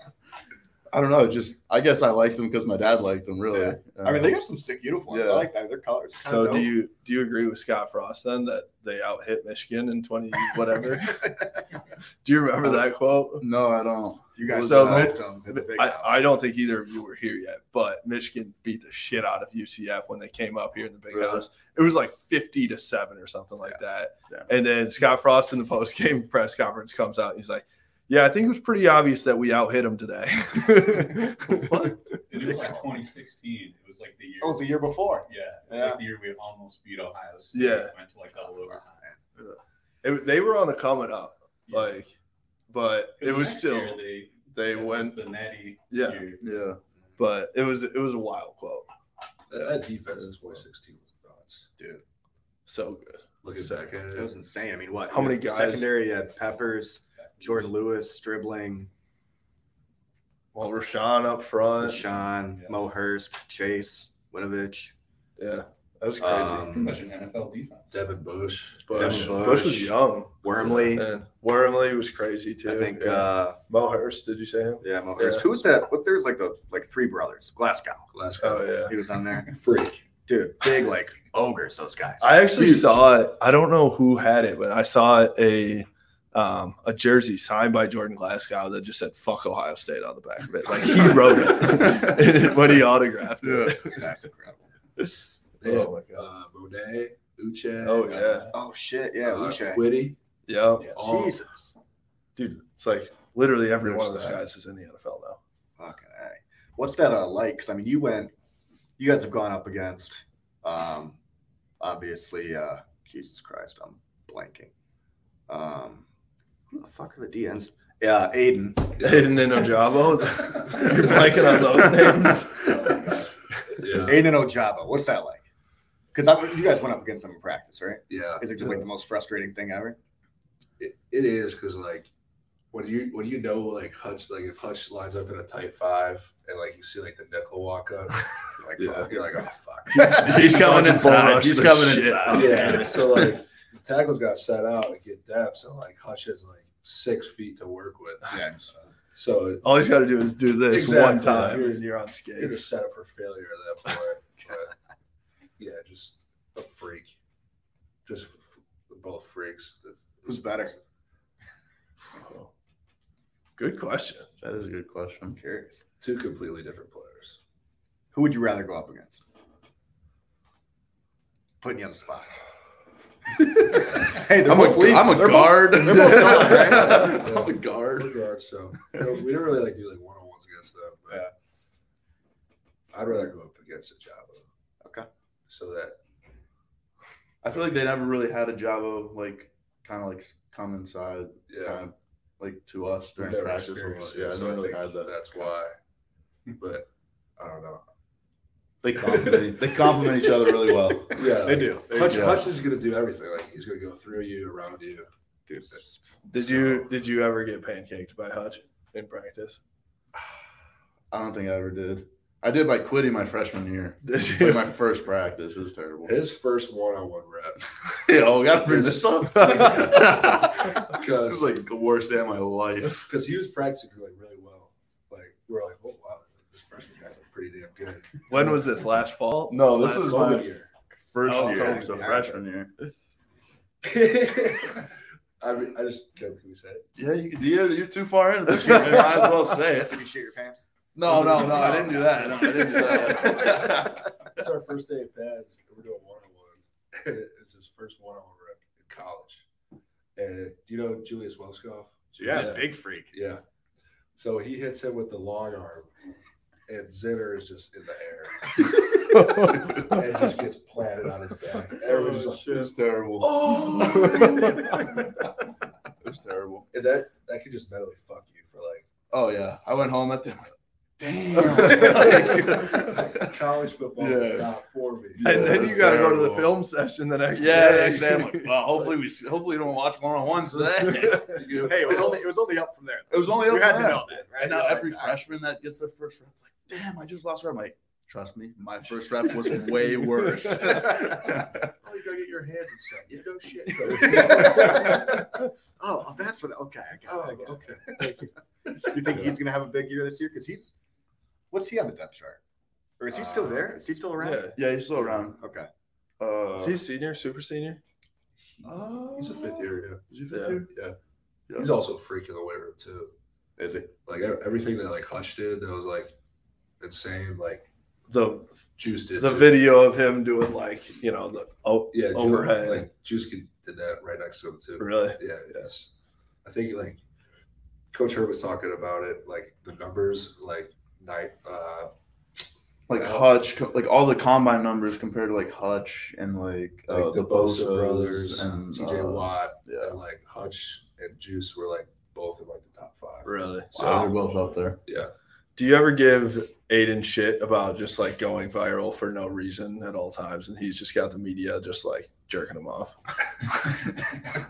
I don't know. Just I guess I liked them because my dad liked them. Really. I mean, they got some sick uniforms. Yeah. I like that. Their colors. So do you do you agree with Scott Frost then that they out hit Michigan in 20 whatever? (laughs) do you remember that quote? No, I don't. You guys So smoked them um, at the big I, house. I don't think either of you were here yet, but Michigan beat the shit out of UCF when they came up here in the big Really? house. It was like 50 to 7 or something like that. Yeah. And then Scott Frost in the post game (laughs) press conference comes out. He's like, Yeah, I think it was pretty obvious that we out hit them today. (laughs) And it was like 2016. It was like the year. Oh, it was the year before. Yeah, it was Yeah. like the year we almost beat Ohio State. Yeah. went to like double overtime. It- they were on the coming up, Yeah. like, but it was still they they that was went, the netty. yeah, year. Yeah. but it was it was a wild quote, That, that defense in 2016 was nuts. Dude, so good. Look at back at it was insane. I mean, what? How many guys- Secondary, you had Peppers, Jourdan Lewis, Stribling, Well, Rashan up front, Sean, Yeah. Mo Hurst, Chase, Winovich. yeah, that was crazy. Um, Pretty much an NFL defense. Devin Bush. Bush, Devin Bush. was young, Wormley. and Wormley was crazy too. I think, yeah. uh, Mo Hurst. Did you say him? yeah, Mo Hurst. Yeah. Who was that? What? There's like the like three brothers. Glasgow. Glasgow. Oh yeah. He was on there. (laughs) Freak. Dude, big like ogres. Those guys. I actually Huge. saw it. I don't know who had it, but I saw a um, a jersey signed by Jordan Glasgow that just said "fuck Ohio State" on the back of it. Like he wrote it (laughs) (laughs) when he autographed it. That's incredible. They had, Oh my god. uh, Monet, Uche. Oh yeah. Oh shit, yeah, uh, Uche. Kwity. Yeah. Yeah, all- Jesus. Dude, it's like literally every They're one of those stacked. guys is in the NFL now. Fucking A. What's that uh, like? Because I mean, you went, you guys have gone up against, um, obviously, uh, Jesus Christ, I'm blanking. Um, who the fuck are the DNs? Yeah, Aidan. Aidan and Ojabo. (laughs) You're blanking on those names. (laughs) Yeah. Aidan and Ojabo. What's that like? Because you guys went up against them in practice, right? Yeah. Is it just like the most frustrating thing ever? It, it is because like when you when you know like Hutch like if Hutch lines up in a tight five and like you see like the nickel walk up, you're (laughs) like Yeah. fuck, you're like oh fuck. (laughs) He's coming inside. He's coming shit. inside. yeah. (laughs) So like the tackles got set out and get depth, so like Hutch has like six feet to work with. Yeah. So it- All he's got to do is do this Exactly. one time, You're- and you're on you're just set up for failure at that point. But yeah, just a freak. Just f- f- both freaks. Who's better? Oh. Good question. That is a good question. I'm curious. Two completely different players. Who would you rather go up against? Putting you on the spot. (laughs) hey, they're I'm both a, lead- I'm a they're both- guard. they're both gone, (laughs) right? I'm a guard. Guard, so you know, we don't really like do like one on ones against them. But Yeah. I'd rather go up against Ojabo. Okay. So that I feel like they never really had Ojabo like kind of like come inside, yeah, kind of like to us during never practice. a. Yeah, it, I so never I really had that. That's why. But I don't know. They complement. they complement each other really well. (laughs) Yeah, They do. They Hutch, do. Hutch is gonna do everything. Like he's gonna go through you, around you. Dude, Did you did you ever get pancaked by Hutch in practice? (sighs) I don't think I ever did. I did by quitting my freshman year. (laughs) Did Like my first practice. It was terrible. His first one-on-one rep. (laughs) Yo, oh, we gotta bring this up. (laughs) it Because was like the worst day of my life. because he was practicing like really well. Like we're like, oh wow, this freshman guy's like pretty damn good. When was this? Last fall? No, this Last is COVID my year. first Oh, year, okay. so Yeah. freshman year. I mean, I just can we say it? Yeah, you, you're, you're too far into this. year. You might as well say it. Did you shit your pants? No, no, no. I didn't do that. No, I didn't do that. (laughs) It's our first day of pads. and We're doing one on one. It's his first one on one rep in college. And do you know Julius Welschof? Yeah, big freak. Yeah. So he hits him with the long arm, and Zinter is just in the air. (laughs) and just gets planted on his back. Everyone's just like, It was terrible. oh! It was terrible. and that, that could just mentally fuck you for like Oh yeah, I went home that day. I'm like, damn. (laughs) college football Yeah. is not for me. And then you got to go to the film session the next yeah, day. next day like, well, (laughs) hopefully we hopefully we don't watch one on ones today. Hey, it was (laughs) only it was only up from there. It was only up. You up had from to there. know that, right? And now You're like, every "Ah." freshman that gets their first rep, like, damn, I just lost rep. I'm like, trust me, my first rep was way worse. Oh, you gotta get your hands in set. You go shit. Oh, oh, that's what. Okay, I got oh, it. I got okay. it. You think he's gonna have a big year this year? Because he's, what's he on the depth chart? Or is he still Uh, there? Is he still around? Yeah. yeah, he's still around. Okay. Uh, Is he a senior, super senior? He's a fifth year, Is he Yeah. fifth year? yeah. Yeah. He's also a freak in the weight room too. Is he? Like everything that like Hutch did that was like insane. Like The Juice did the too. video of him doing like you know the oh Yeah, Ju- overhead. Like Juice could, did that right next to him too. really Yeah, it's. I think like Coach Herb was talking about it, like the numbers, like night. Uh, Like Uh, Hutch, like all the combine numbers compared to like Hutch and like, like uh, the Bosa brothers and TJ uh, Watt yeah. and like Hutch and Juice were like both in like the top five. really. So they're both up there. Yeah. Do you ever give Aidan shit about just like going viral for no reason at all times, and he's just got the media just like jerking him off? (laughs)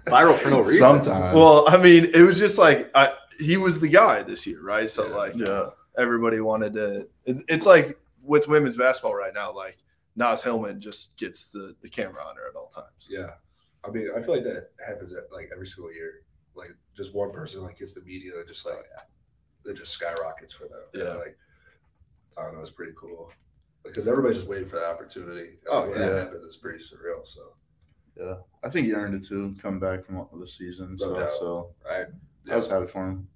Viral for no reason. Sometimes. Well, I mean, it was just like I, he was the guy this year, right? So Yeah. like yeah. Everybody wanted to. It, it's like with women's basketball right now, like Naz Hillmon just gets the the camera on her at all times. Yeah. I mean, I feel like that happens at like every single year. Like just one person like gets the media that just like oh, that just skyrockets for them. And, Yeah. like I don't know, it's pretty cool. Because everybody's just waiting for the opportunity. And Oh, when yeah. that happens, it's pretty surreal. So Yeah, I think he earned it too, coming back from the season. No So, doubt. so Right. I was happy for him.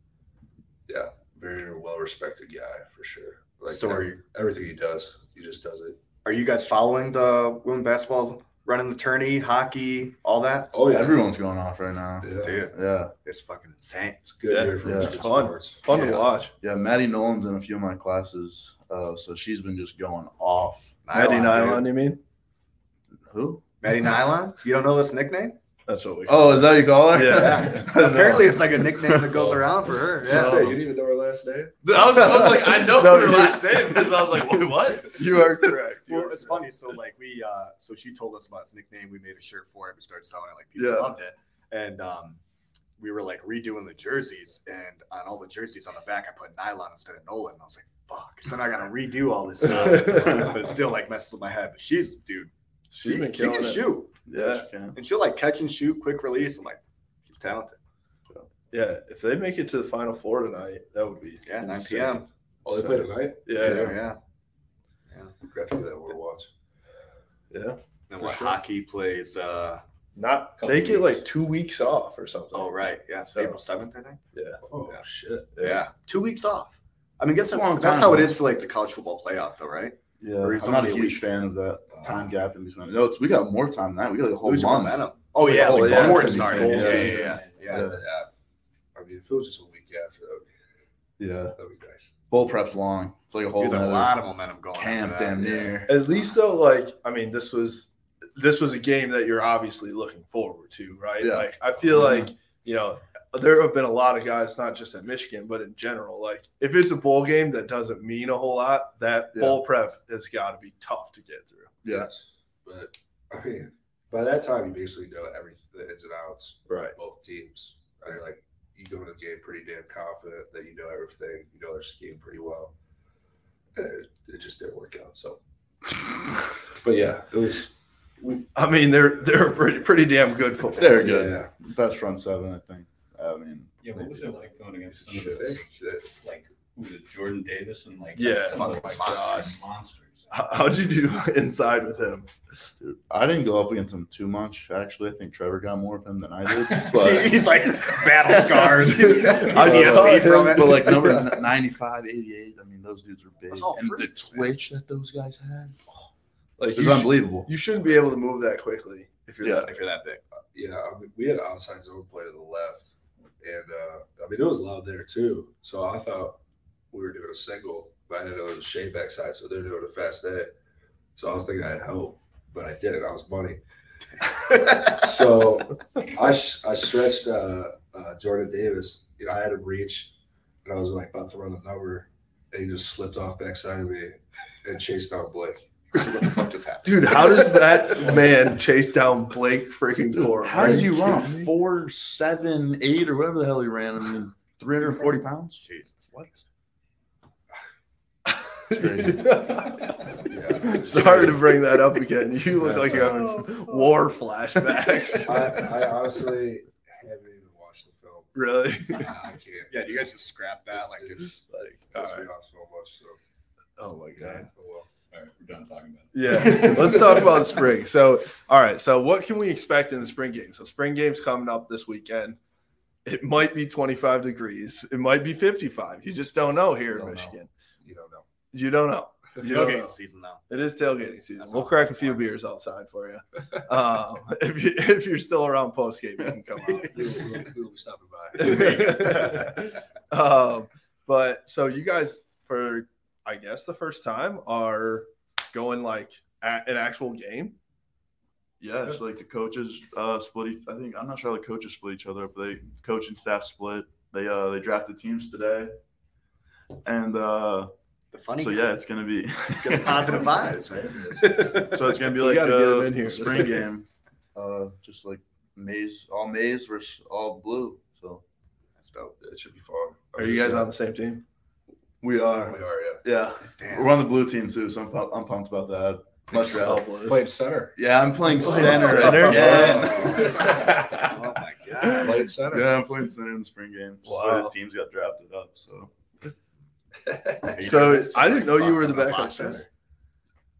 Yeah, very well respected guy for sure. Like So are ev- you- everything he does, he just does it. Are you guys following the women basketball running the tourney, hockey, all that? Oh yeah, Everyone's going off right now. Yeah. Dude, Yeah, it's fucking insane. It's good Yeah, for yeah, it's fun. sports. Fun Yeah. to watch. yeah. Maddie Nolan's in a few of my classes, uh, so she's been just going off. Maddie dude. Nylon, you mean? Who? Maddie Nylon? You don't know this nickname? That's what we. Oh, is that what you call her? Yeah. (laughs) (laughs) Apparently, it's like a nickname that goes around for her. Yeah. Yeah. Say, you didn't even know her last name? I was, I was like, I know (laughs) No, her you- last name. because I was like, wait, what? You are correct. You Well, are it's correct. funny. So like we, uh, so she told us about his nickname. We made a shirt for it. We started selling it. Like people Yeah. loved it, and um, we were like redoing the jerseys. And on all the jerseys on the back, I put nylon instead of Nolan. And I was like, fuck. So now I got to redo all this stuff. but it still like messes with my head. But she's dude. She's She, been she killing can it. shoot, Yeah. She can. and she'll like catch and shoot, quick release. I'm like, she's talented. Yeah. If they make it to the final four tonight, that would be Yeah, 9 p.m. Oh, they play tonight. Yeah. yeah, yeah. Grab to that one to watch. Yeah. And what sure. hockey plays? uh Not they get like two weeks off or something. Oh right, yeah, So- April seventh, I think. Yeah. Oh Yeah. shit. Yeah, two weeks off. I mean, guess That's a that's, long that's time, how it though. for like the college football playoff, though, right? Yeah, Or it's I'm not a huge week. fan of that time gap in between. No, it's we got more time than that. We got like a whole Losing month. momentum. Oh yeah, like yeah, before it started. Yeah, yeah, yeah, yeah. Yeah. yeah. I mean, if it was just a week after, that would Yeah, that'd be nice. bowl prep's long. It's like a whole There's a lot of momentum going. camp after that, damn yeah. near. At least though, like I mean, this was this was a game that you're obviously looking forward to, right? Yeah. Like I feel Mhm. like you know there have been a lot of guys, not just at Michigan, but in general. Like if it's a bowl game that doesn't mean a whole lot, that Yeah. bowl prep has got to be tough to get through. Yes. But I mean, by that time, you basically know everything, the ins and outs Right. both teams. I mean, like you go into the game pretty damn confident that you know everything, you know their scheme pretty well. And It, it just didn't work out. So, (laughs) but yeah, it was. I mean, they're they're pretty pretty damn good football. They're good. Yeah. Best front seven, I think. I mean, Yeah, what was it like going against some of those, shit. like, who was it, Jordan Davis and like, Yeah, some of those my monsters, monsters. How, how'd you do (laughs) inside with him? dude, I didn't go up against him too much. Actually, I think Trevor got more of him than I did. (laughs) But (laughs) He's like battle scars. I PTSD saw from him, it. but like number 95, 88, I mean, those dudes were big. And the freaks, man. twitch that those guys had, Like it was you, sh- unbelievable. you shouldn't be able to move that quickly if you're Yeah. that if you're that big. Yeah, I mean, we had an outside zone play to the left, and uh, I mean it was loud there too. So I thought we were doing a single, but I didn't know it was a shade backside, so they're doing a fast day. So I was thinking I had help, but I didn't. I was money. (laughs) so I sh- I stretched uh, uh, Jordan Davis. You know, I had him reach, and I was like about to run the number, and he just slipped off backside of me and chased down Blake. What the fuck just happened? Dude, how does that man chase down Blake freaking Corum? How Are does he you run a kidding me? four, seven, eight, or whatever the hell he ran? I mean, 340 (laughs) pounds? Jesus. What? Yeah. (laughs) Sorry to bring that up again. You look That's like you're having war flashbacks. (laughs) I, I honestly haven't even watched the film. really? I can't. Yeah, you guys just scrap that? Like it's Like, Piss all me right. off so much. So, Oh my god. oh well. All right, we're done talking about it. Yeah. Let's talk about the spring. So, all right. So, what can we expect in the spring game? So, spring game's coming up this weekend. It might be 25 degrees. It might be 55. You just don't know here in Don't know. Michigan. You don't know. You don't know. the You don't know. tailgating season now. It is tailgating season. That's we'll crack a few beers outside for you. Um, (laughs) if you if you're still around post game, you can come out. Who, who, who will be stopping by? (laughs) um, but so you guys, for I guess the first time, are going like at an actual game. Yeah, it's like the coaches uh, split. Each, I think I'm not sure how the coaches split each other. But they coach and staff split. They uh they drafted teams today, and uh The funny. so yeah, it's gonna be Get the positive vibes, right? (laughs) so it's gonna be like gotta get 'em uh, here. a spring game, (laughs) uh, just like maize, all maize versus all blue. So That's dope. It should be fun. Are you guys on the same team? We are. We are. are, yeah. Yeah, Damn. we're on the blue team too, so I'm, pu- I'm pumped about that. Much All rather. blues. Playing center. Yeah, I'm playing Playing center, center? again. (laughs) Oh my god. Playing center. yeah, I'm playing center in the spring game. Just so Wow. the teams got drafted up. So (laughs) So? I didn't know you were the backup watch center.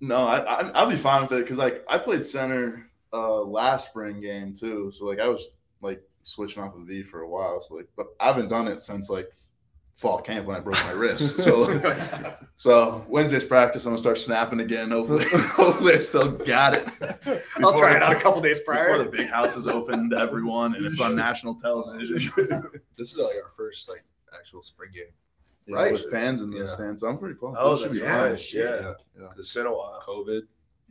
no, I, I I'll be fine with it because like I played center uh last spring game too. So like I was like switching off of V for a while. So like, but I haven't done it since like fall camp when I broke my wrist. So (laughs) so Wednesday's practice, I'm gonna start snapping again. Hopefully, (laughs) hopefully I still got it. I'll try it it's- out a couple days prior. Before the big house is open to everyone and it's on national television. (laughs) This is like our first like actual spring game. Yeah, Right. With fans in the Yeah. stands. I'm pretty pumped. Oh, It should that's be right. fun. Shit. Yeah. Yeah. It's been a while. COVID.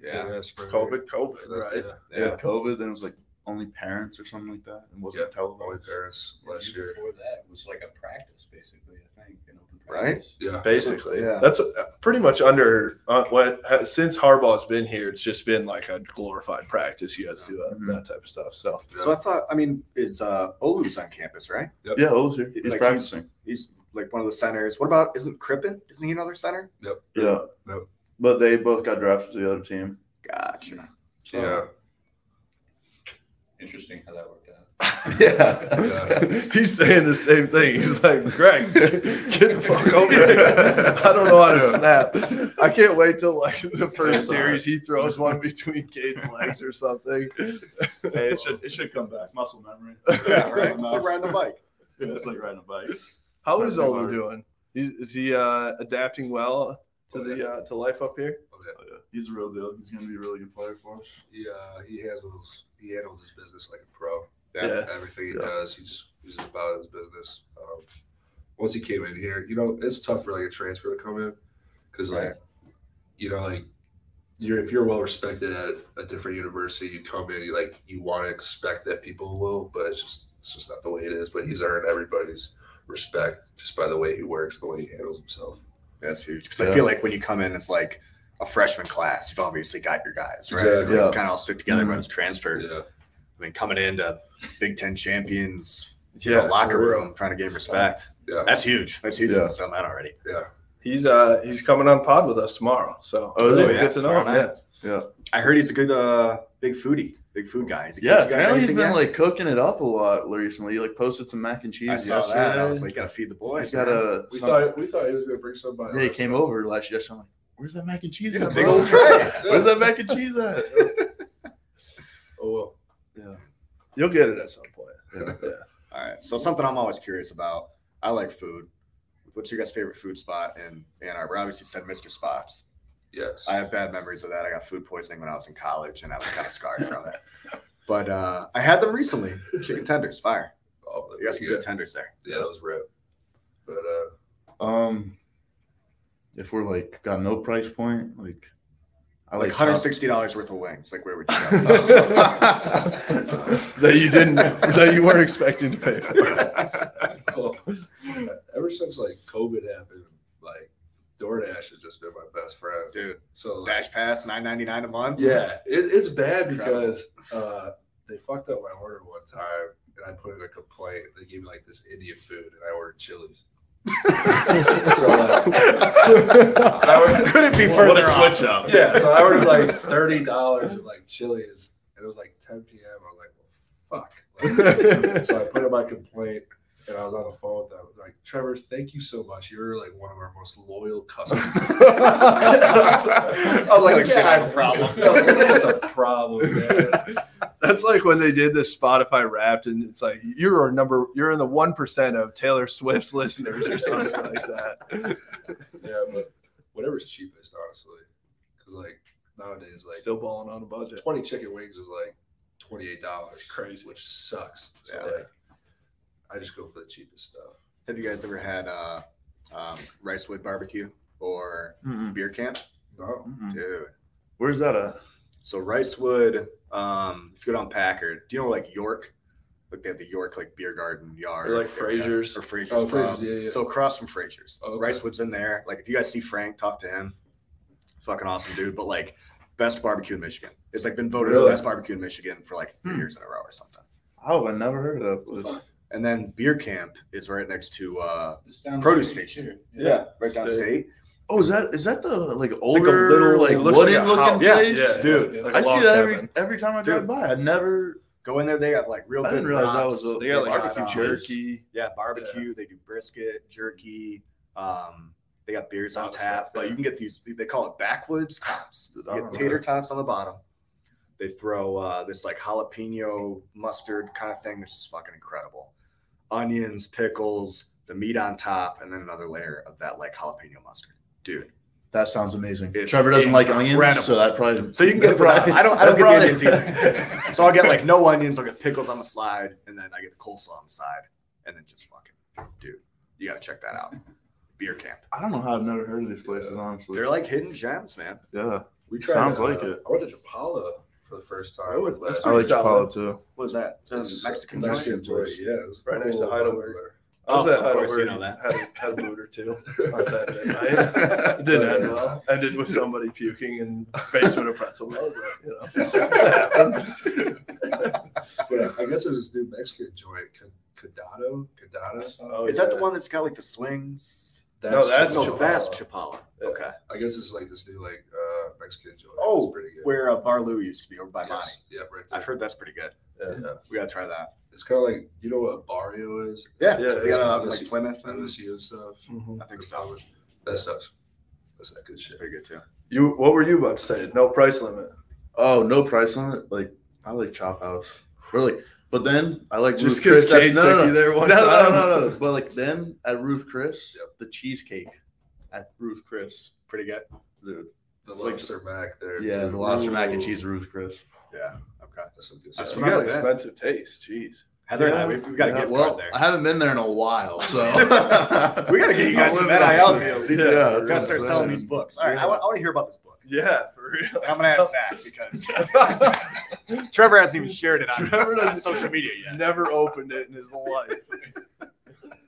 Yeah. spring COVID. COVID, Yeah, right? Yeah. Yeah, COVID, then it was like only parents or something like that. And wasn't Yeah, Only televised. parents last year. Before that it was like a practice, basically. I think an open Right? Yeah. Basically, Yeah. That's uh, pretty much under uh, what ha- since Harbaugh's been here. It's just been like a glorified practice. You guys do that, Mhm. that type of stuff. So So I thought, I mean, is uh Olu's on campus, right? Yeah, Olu's here. He's Like, practicing. He's like one of the centers. What about isn't Crippen? Isn't he another center? Yep. Yeah. Yep. But they both got drafted to the other team. Gotcha. So- Yeah. Interesting how that worked out. (laughs) yeah, (laughs) he's saying the same thing. He's like, Greg, get the fuck over here. (laughs) I don't know how to snap. I can't wait till like the first series he throws one between Cade's legs or something. Hey, it should it should come back. Muscle memory. Yeah, right. It's like riding a bike. Yeah, it's like riding a bike. How is Sorry, Olu doing? Is, is he uh, adapting well to the uh, to life up here? Oh, yeah. Oh, yeah. He's a real deal. He's gonna be a really good player for us. He uh, he handles he handles his business like a pro. Yeah. Everything he Yeah. does, he just he's just about his business. Um, once he came in here, you know, it's tough for like a transfer to come in because like Right. you know like you're if you're well respected at a different university, you come in, you like you want to expect that people will, but it's just it's just not the way it is. But he's earned everybody's respect just by the way he works, the way he handles himself. That's huge. Because I feel like when you come in, it's like a freshman class. You've obviously got your guys, right? Exactly. Yeah. Kind of all stick together Mhm. when it's transferred. Yeah, I mean, coming into Big Ten champions, you Yeah, know, locker room, trying to gain respect. yeah, That's huge. That's huge. Yeah. I've that already. yeah. He's uh he's coming on pod with us tomorrow. So Oh, is he? Yeah, get to know him. Yeah. Yeah. I heard he's a good, uh, big foodie, big food guy. Is he- Yeah, you guys apparently he's anything been yet? like cooking it up a lot recently. He like posted some mac and cheese I saw yesterday. that. I was like, gotta feed the boys. he's got a We some- thought we thought he was gonna bring somebody. yeah, he came over last year. So I'm like, where's that mac and cheese? Yeah, at, big bro? old tray. (laughs) Where's that mac and cheese at? (laughs) Oh well. Yeah. You'll get it at some point. Yeah. (laughs) Yeah. All right. So something I'm always curious about. I like food. What's your guys' favorite food spot in Ann Arbor? Obviously, said Mr. Spots. Yes. I have bad memories of that. I got food poisoning when I was in college, and I was kind of scarred from it. But uh, I had them recently. Chicken tenders, fire. Oh, You got some yeah. good tenders there. Yeah, that was rip. But uh, Um, if we're like got no price point, like I Like like, hundred Chop- sixty dollars worth of wings. Like where would you go? (laughs) that you didn't that you weren't expecting to pay for. well, ever since like COVID happened, like DoorDash has just been my best friend, Dude, So like, Dash Pass nine ninety nine a month. yeah, it, it's bad because uh, they fucked up my order one time, and I put in a complaint. They gave me like this Indian food, and I ordered Chili's. (laughs) so like, I (laughs) could it be What further a off. switch up. Yeah, so I ordered like (laughs) thirty dollars at like Chili's, and it was like ten p.m. I was like, well, fuck. Like, so I put in my complaint, and I was on the phone with them. Like, Trevor, thank you so much. You're like one of our most loyal customers. (laughs) I was like, Like, shit, I have a problem. (laughs) That's a problem, man. That's like when they did this Spotify Wrapped, and it's like you're a number, you're in the one percent of Taylor Swift's listeners or something (laughs) like that. Yeah, but whatever's cheapest, honestly, because like nowadays, like Still balling on a budget. twenty chicken wings is like twenty eight dollars. It's crazy. which sucks. So Yeah. like, I just go for the cheapest stuff. Have you guys ever had uh, um, Ricewood barbecue or Mm-mm. Biercamp? No, Mm-mm. Dude. Where's that at? So Ricewood, um, if you go down Packard, do you know like York? Like they have the York like beer garden yard. Or like area. Fraser's. Or Fraser's. Oh, Pub. Fraser's, yeah, yeah. So across from Fraser's. Oh, okay. Ricewood's in there. Like if you guys see Frank, talk to him. Fucking awesome dude. But like best barbecue in Michigan. It's like been voted the Really? best barbecue in Michigan for like three Hmm. years in a row or something. Oh, I never heard of that place. And then beer camp is right next to uh It's down the produce street station. Yeah, right down State. state. Oh, is that is that the like like older little- like, it looks like a wooden looking house. Yeah, place? Yeah, Dude, like I a see that every cabin. every time I drive Dude. by. I never. Go in there. They have like real I good. didn't realize that was a- They got like barbecue jerky. Yeah, barbecue. They do brisket, jerky. Um, they got beers on tap, stuff, but yeah. you can get these. They call it backwoods tots. Dude, You get tater tots on the bottom, They throw uh, this like jalapeno mustard kind of thing. This is fucking incredible. Onions, pickles, the meat on top, and then another layer of that like jalapeno mustard. Dude, That sounds amazing. It's Trevor doesn't like onions, so that probably. So you can get that I don't I don't (laughs) get the onions either. (laughs) So I'll get like no onions, I'll get pickles on the side, and then I get the coleslaw on the side, and then just fucking dude, you gotta check that out. Biercamp. I don't know how I've never heard of these places, honestly. They're like hidden gems, man. yeah, We tried. sounds uh, like it. I went to Chapala for the first time. Oh, that's last I like pretty solid. Too. What was that? It's Mexican Mexican joint? joint. Yeah, it was Right next to cool Heidelberg. vibe there. I was Oh, at of course, Heidelberg. you know that. Had a, had a boot or two on (laughs) Saturday night. (laughs) It didn't end uh, well. Ended with somebody puking in basement of Pretzel Mill, but you know, it happens. (laughs) But I guess there's this new Mexican joint, Cadado. Cadado. Oh, Is that the yeah. one that's got like the swings? No, that's no, Chapala. that's Chapala. Yeah. Okay. I guess it's like this new like uh Mexican joint. Oh, it's pretty good. Where uh, Barloo used to be over by Yes. Monty. Yeah, right there. I've heard that's pretty good. Yeah. We gotta try that. It's kind of like you know what a barrio is. Yeah, Yeah, they got yeah. uh, like Plymouth. And, MSU and stuff. Mhm. I think so. That stuff. That's that good shit. Very good too. You, what were you about to say? No price limit. Oh, no price limit. Like I like Chop House. Really. But then I like Just Ruth 'cause Chris. Kate no, took no, no. you there one no, time. No, no, no, But like then at Ruth Chris, Yep. the cheesecake at Ruth Chris, Pretty good. dude. The lobster mac there. Yeah, too. the lobster mac and cheese Ruth Chris. Yeah. Okay. That's some good That's stuff. You got not an expensive taste. Jeez. Heather and I, Yeah. we've, we've got a Yeah, gift well, card there. I haven't been there in a while, so (laughs) we gotta get you guys (laughs) some NIL up deals. These Yeah, are- we gotta start selling these books. All right, Yeah. I want, I want to hear about this book. Yeah, for real. I'm gonna ask Zak because (laughs) Trevor hasn't even shared it on Trevor his, uh, on social media yet. Never opened it in his life.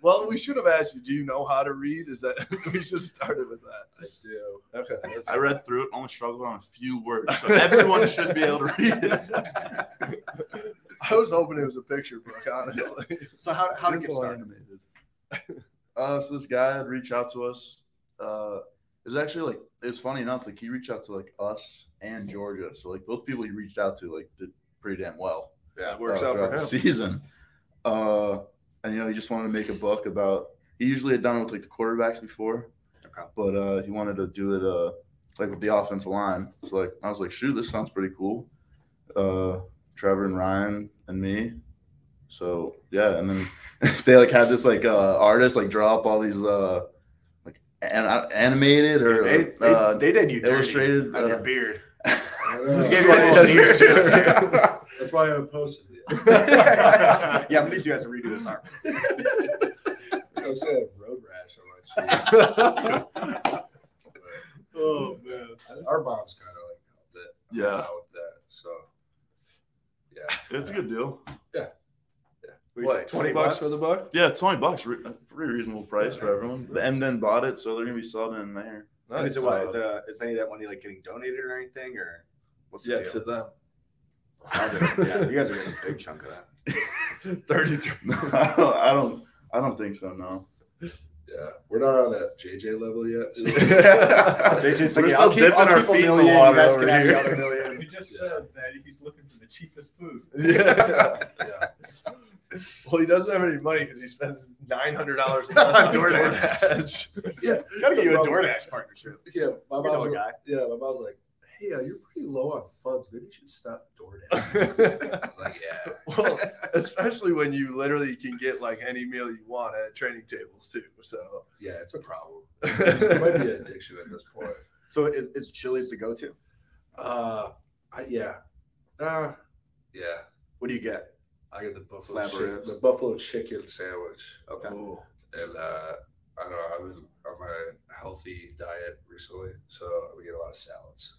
Well, we should have asked you. Do you know how to read? Is that (laughs) we should have started with that? I do. Okay. I read through it, only struggled on a few words. So everyone should be able to read it. (laughs) I was hoping it was a picture book, honestly. So how how to It's get all started? animated. Uh, so this guy had reached out to us. Uh, it was actually like it was funny enough. Like he reached out to like us and Georgia. So like both people he reached out to like did pretty damn well. Yeah, it works uh, out for him. season. Uh, and you know he just wanted to make a book about. He usually had done it with like the quarterbacks before. Okay. But uh, he wanted to do it uh like with the offensive line. So like I was like, shoot, this sounds pretty cool. Uh, Trevor and Ryan and me. So yeah, and then (laughs) they like had this like uh artist like draw up all these uh like an- animated or They, they, uh, they did you dirty illustrated on your uh, beard. I know. Just gave you one of those ears. That's why I (laughs) (laughs) haven't posted it. (laughs) yeah, I'm gonna need you guys to redo this art. I was saying road rash on my cheek. (laughs) Oh man. Our mom's kind of like helped it. Yeah. with that. So yeah, it's a good deal. Yeah. Yeah. What, 20 bucks for the buck? Yeah, twenty bucks, re- pretty reasonable price for everyone. And then bought it, so they're gonna be selling in there. And is it Nice. what? The, is any of that money like getting donated or anything, or what's the Yeah, deal? to them. I'll do it. yeah, you guys are getting a big chunk of that. (laughs) 33. I (laughs) don't, I don't, I don't think so. No. yeah, we're not on that JJ level yet. They just like, We're yeah, still I'll keep, dipping I'll our keep a feet in the million, water You guys over can have the here. other million. He just said that he's looking for the cheapest food. (laughs) Yeah. yeah. Well, he doesn't have any money because he spends nine hundred dollars on DoorDash. DoorDash. Yeah, Gotta get you a problem. DoorDash partnership. Yeah, my You know mom's a guy. yeah, my mom's like, hey, uh, you're pretty low on funds. Maybe you should stop DoorDash. (laughs) Like, yeah. (laughs) well, especially when you literally can get like any meal you want at training tables too. So Yeah, it's a problem. (laughs) It might be an addiction at this point. So is, is Chili's the go-to? Uh, I, yeah, uh, yeah. What do you get? I get the buffalo Slab chick- ribs. the buffalo chicken sandwich, Okay. and uh, I don't know. I've been on my healthy diet recently, so we get a lot of salads.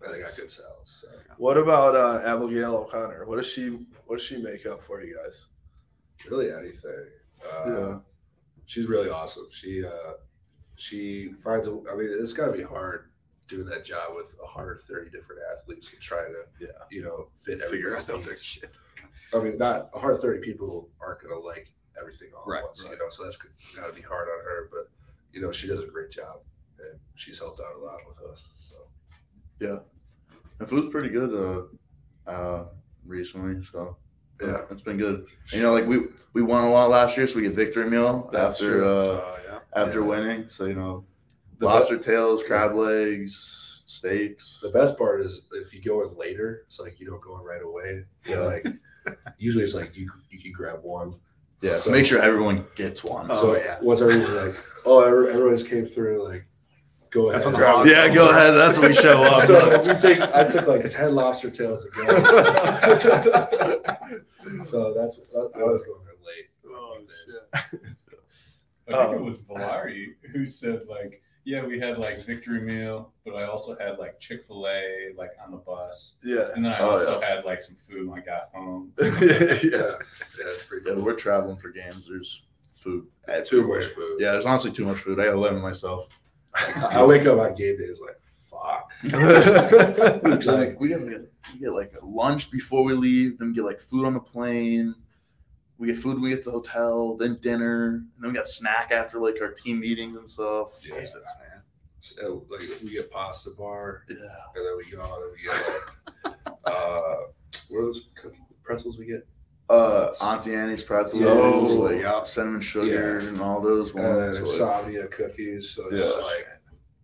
They got good salads. So. what about uh, Abigail O'Connor? What does she what does she make up for you guys? Really, anything. Uh, Yeah. she's really awesome. She uh, she finds. A, I mean, it's got to be hard doing that job with 130 different athletes and trying to, Yeah. you know, fit Figure out (laughs) shit. I mean, not 130 people aren't going to like everything all Right, at once, right. you know. So that's got to be hard on her, but you know, she does a great job, and she's helped out a lot with us. So Yeah. The food's pretty good. Uh, uh, recently, so yeah, it's been good. And, you know, like we we won a lot last year, so we get victory meal That's after uh Oh yeah. after Yeah. winning. So you know, The lobster tails, crab legs, steaks. The best part is if you go in later, it's like you don't go in right away. Yeah, like usually it's like you you can grab one. Yeah, so make sure everyone gets one. So yeah. once everyone's like, oh, every- everyone's came through, like, go That's ahead. the Yeah, go ahead. That's when we show up. So we take, I took like ten lobster tails again. (laughs) so that's I was going there late. Oh, (laughs) I think Um, it was Valari who said like, yeah, we had like victory meal, but I also had like Chick Fil A like on the bus, Yeah. and then I Oh, also yeah. had like some food when I got home. yeah. (laughs) Yeah, yeah, it's pretty Yeah, we're traveling for games. There's food. Too much food. Yeah, there's honestly too much food. I gotta limit myself. I I wake up on game days like, fuck. (laughs) (laughs) It's like we get, we get like a lunch before we leave, then we get like food on the plane. We get food we get the hotel, then dinner, and then we got snack after like our team meetings and stuff. Yeah. Jesus, man. So, like we get pasta bar, Yeah. and then we go and then we get like, (laughs) uh, what are those cookie pretzels we get? Uh, Auntie Annie's pretzels, Oh, like yeah. cinnamon sugar, and all those ones. And then ones. so, like- insomnia cookies. So it's Yeah. just like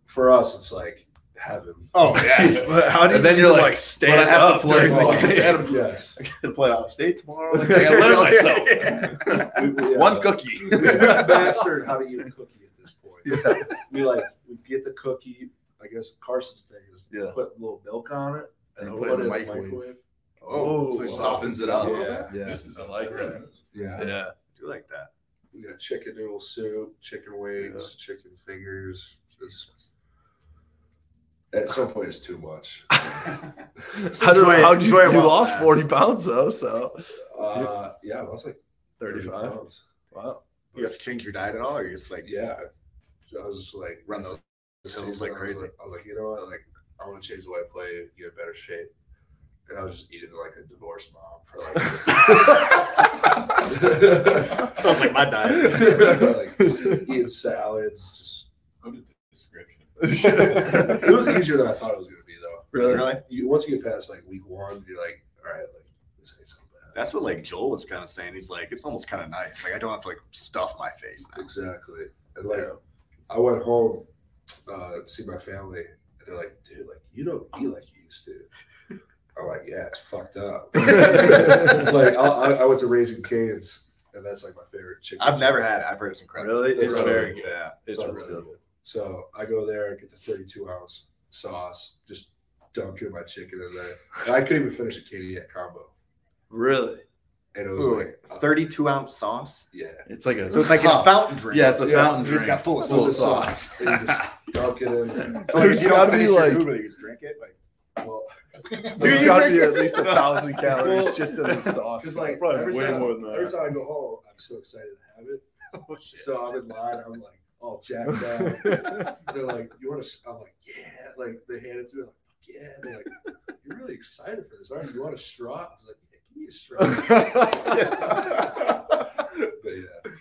for us, it's like heaven. Oh yeah. (laughs) But how do you and then you're like, stand but I have to up play. during the I game? gotta, Yes. I gotta play off state tomorrow. (laughs) Like, I gotta learn myself. We- we, uh, One cookie. (laughs) we mastered how to eat a cookie at this point. Yeah. We like we get the cookie. I guess Carson's thing is Yeah. put a little milk on it And and, put put, it in it in the the microwave. microwave. Oh, so it softens it up. Yeah. Yeah. This is I like that. Yeah. Yeah. I do like that. We got chicken noodle soup, chicken wings, chicken fingers. It's, at some point, it's too much. (laughs) How did, how'd you, enjoy it you lost lasts. 40 pounds though, so Uh, yeah, I was like 35. pounds. Wow. You have to change your diet at all, or you're just like Yeah, I was just like run those hills like I was crazy? I was like, you know what? Like, I want to change the way I play, get better shape. And I was just eating like a divorced mom for like. (laughs) Sounds like my diet. like eating salads. Just What a description. (laughs) it was easier than I thought it was gonna be though. Really? Really? You, once you get past like week one, you're like, all right, like this ain't so bad. That's what like Joel was kind of saying. He's like, it's almost kind of nice. Like I don't have to like stuff my face. Now. Exactly. And like, I went home uh, to see my family, and they're like, dude, like you don't eat like you used to. I'm like, yeah, it's fucked up. (laughs) like I, I I went to Raising Cane's, and that's like my favorite chicken. I've never had it. I've heard it's incredible. Really? It's Really very good. good. Yeah. It's So really good. good. So I go there and get the 32 ounce sauce, just dunk in my chicken in there. And I couldn't even finish a KD combo. Really? And it was Ooh, like, uh, 32 ounce sauce. yeah. It's like a So it's like a fountain drink. Yeah, it's a Yeah, fountain you just drink. got full of full of sauce. sauce. And you just dunk it in. (laughs) So like, There's if you gotta don't be, finish your like- food, you just drink it. Like Well, There's Do you got to be at least a thousand calories Well, just in the (laughs) sauce. Because like Probably every way time, more than that. every time I go home, I'm so excited to have it. (laughs) oh shit. So I'm in line. I'm like all jacked (laughs) up. They're like, "You want to?" I'm like, "Yeah." Like they hand it to me. I'm like, "Yeah." They're like, "You're really excited for this, aren't you? You want a straw?" I was like, "Yeah, give me a straw." but yeah,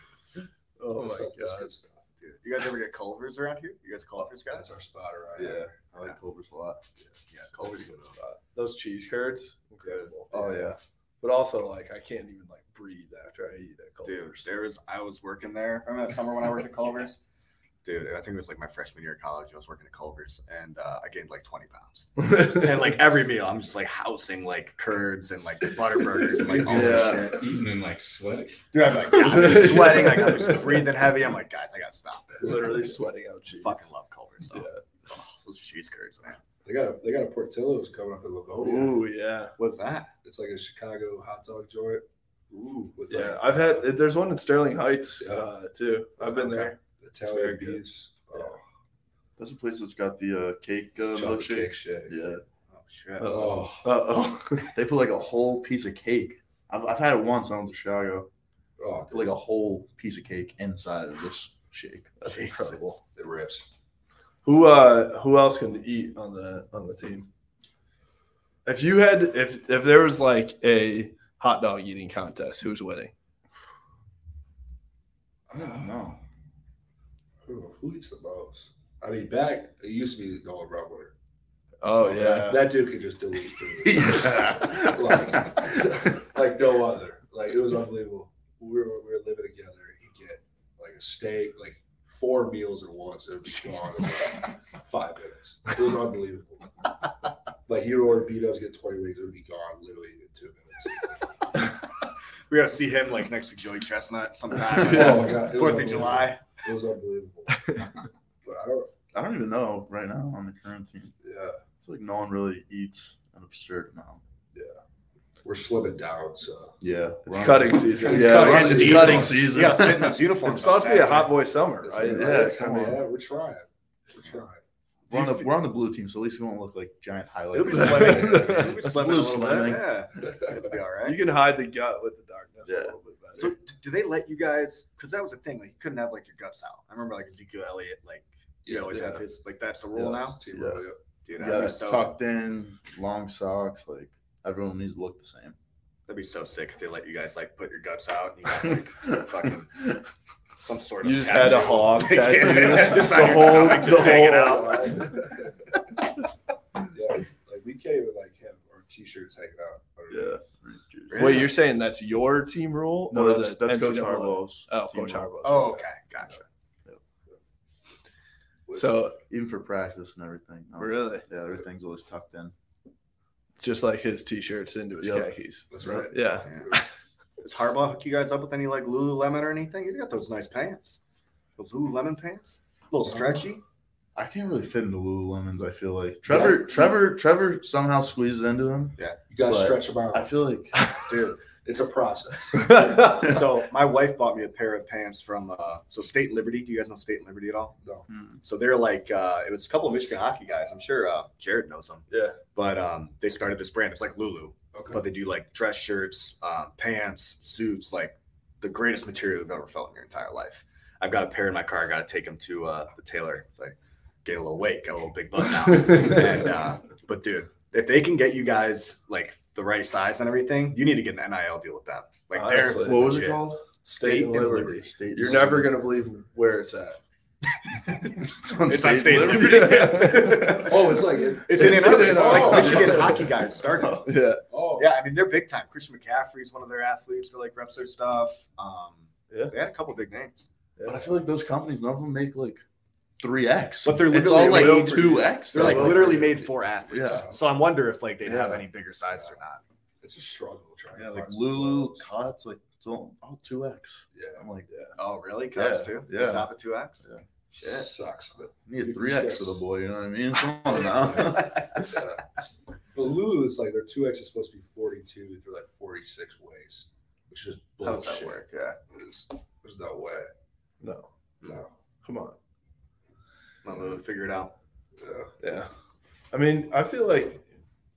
oh my that's- that's god. Good stuff. Dude, you guys ever get Culver's around here? You guys Culver's guys? That's our spot around Yeah, here. I like Culver's a lot. Yeah, Culver's That's a good spot. Those cheese curds, incredible. Oh yeah. But also, like, I can't even like breathe after I eat at Dude, there was I was working there. Remember that summer when I worked at (laughs) Culver's? Dude, I think it was like my freshman year of college. I was working at Culver's and uh, I gained like 20 pounds. (laughs) and like every meal, I'm just like housing like curds and like butter burgers and like all Yeah. this shit. Eating and like sweating. Dude, I'm like, God, I'm (laughs) sweating. Like I'm just breathing heavy. I'm like, guys, I gotta stop this. Literally sweating out cheese. Fucking love Culver's. Though. Yeah. Oh, those cheese curds, man. They got a they got a Portillo's coming up in Livonia. Ooh, yeah. What's that? It's like a Chicago hot dog joint. Ooh, with Yeah, like I've had. There's one in Sterling Heights Yeah. uh, too. I've been Okay. there. Italian very good. Oh, That's a place that's got the uh, cake uh, chocolate milkshake. cake shake. Yeah, Oh shit. Oh, oh. (laughs) they put like a whole piece of cake. I've, I've had it once when I went to Chicago. oh, like a whole piece of cake inside of this shake. That's Jesus. incredible. It rips. Who uh who else can eat on the on the team? If you had if if there was like a hot dog eating contest, who's winning? I don't know. Who, who eats the most? I mean, back it used to be Nolan Rumbler. Oh yeah. that dude could just delete food. (laughs) Yeah. (laughs) like, like no other. Like it was unbelievable. We were, we were living together. He'd get like a steak, like four meals at once. It would be gone in like five minutes. It was unbelievable. Like you order beat ups, get twenty wings, it would be gone literally in two minutes. (laughs) We gotta see him like next to Joey Chestnut sometime. (laughs) Oh my God, Fourth of. July. It was unbelievable. (laughs) but I don't. I don't even know right now on the current team. Yeah, I feel like no one really eats an absurd amount. yeah. We're slimming down, so Yeah, It's cutting season. It's Yeah, cutting it's season. cutting season. Yeah, gotta fit in those uniforms. It's supposed to be a hot boy summer, right? Yeah, yeah, come yeah, we're trying. We're trying. We're on the we're on the blue team, so at least we won't look like giant It'll highlights. be slimming. It'll be (laughs) slimming a blue little bit. slimming. Yeah, it'll be all right. You can hide the gut with the darkness a Yeah. little bit better. So do they let you guys? Because that was a thing. Like you couldn't have like your guts out. I remember like Ezekiel Elliott. Like you Yeah, always have his. Like that's the rule Yeah, now. it's team Yeah. really- Dude, You that'd got be it so. tucked in, long socks. Like everyone needs to look the same. That'd be so sick if they let you guys like put your guts out. And you got, like (laughs) fucking some sort of. You just had a hog tattoo. (laughs) (laughs) just The on your whole- stomach, the just hanging whole- out. yeah, like we can't even like have our t-shirts hanging out. Yeah. underneath. Wait, you're saying that's your team rule? No, or that's the that's Coach Harbaugh's. Oh, Coach rule. Harbaugh. Oh, okay, gotcha. So even for practice and everything. no. really, Yeah, everything's always tucked in. just like his t-shirts into his Yep. khakis. That's right. Yeah. Yeah. Does Harbaugh hook you guys up with any like Lululemon or anything? He's got those nice pants. Those Lululemon pants, a little uh-huh. stretchy. I can't really fit into Lululemons. I feel like Trevor, Trevor, Trevor somehow squeezes into them. Yeah, you gotta stretch them out. I feel like (laughs) Dude, it's a process. (laughs) so my wife bought me a pair of pants from uh so State Liberty. Do you guys know State Liberty at all? No. So they're like uh it was a couple of Michigan hockey guys. I'm sure uh Jared knows them. Yeah. But um they started this brand. It's like Lulu. Okay. But they do like dress shirts, um, pants, suits, like the greatest material you've ever felt in your entire life. I've got a pair in my car. I got to take them to uh, the tailor. It's like get a little weight, get a little big butt now. (laughs) and uh, but dude, if they can get you guys like the right size and everything, you need to get an NIL deal with them. Like Honestly. they're what was it legit. called? State and Liberty. Liberty. State. You're never gonna believe where it's at. (laughs) It's (laughs) on It's on State State and Liberty. Liberty. Oh, it's like it, It's in It's Ann Arbor. in It's like Michigan hockey guys started. yeah. oh Yeah, I mean they're big time. Christian McCaffrey's one of their athletes that like reps their stuff. Um, Yeah. they had a couple big names. But I feel like those companies, none of them make like three X. But they're it's literally all like for- two X. They're like literally made for athletes. Yeah. So I'm wonder if like they'd have any bigger sizes or not. it's a struggle trying yeah, to like Lulu, clothes. Cots, like it's all, all two X. Yeah, I'm like, yeah, Oh, really? Cubs Yeah, too? yeah. Stop at two X. Yeah. Shit. sucks. But I need a 3X for the boy. You know what I mean? (laughs) Come on now. But Lulu is like their two X is supposed to be forty two through like forty six waist, which is bullshit. How does that work? Yeah. There's, there's no way. No. No. Come on. Well, they'll figure it out. Yeah. Yeah. I mean, I feel like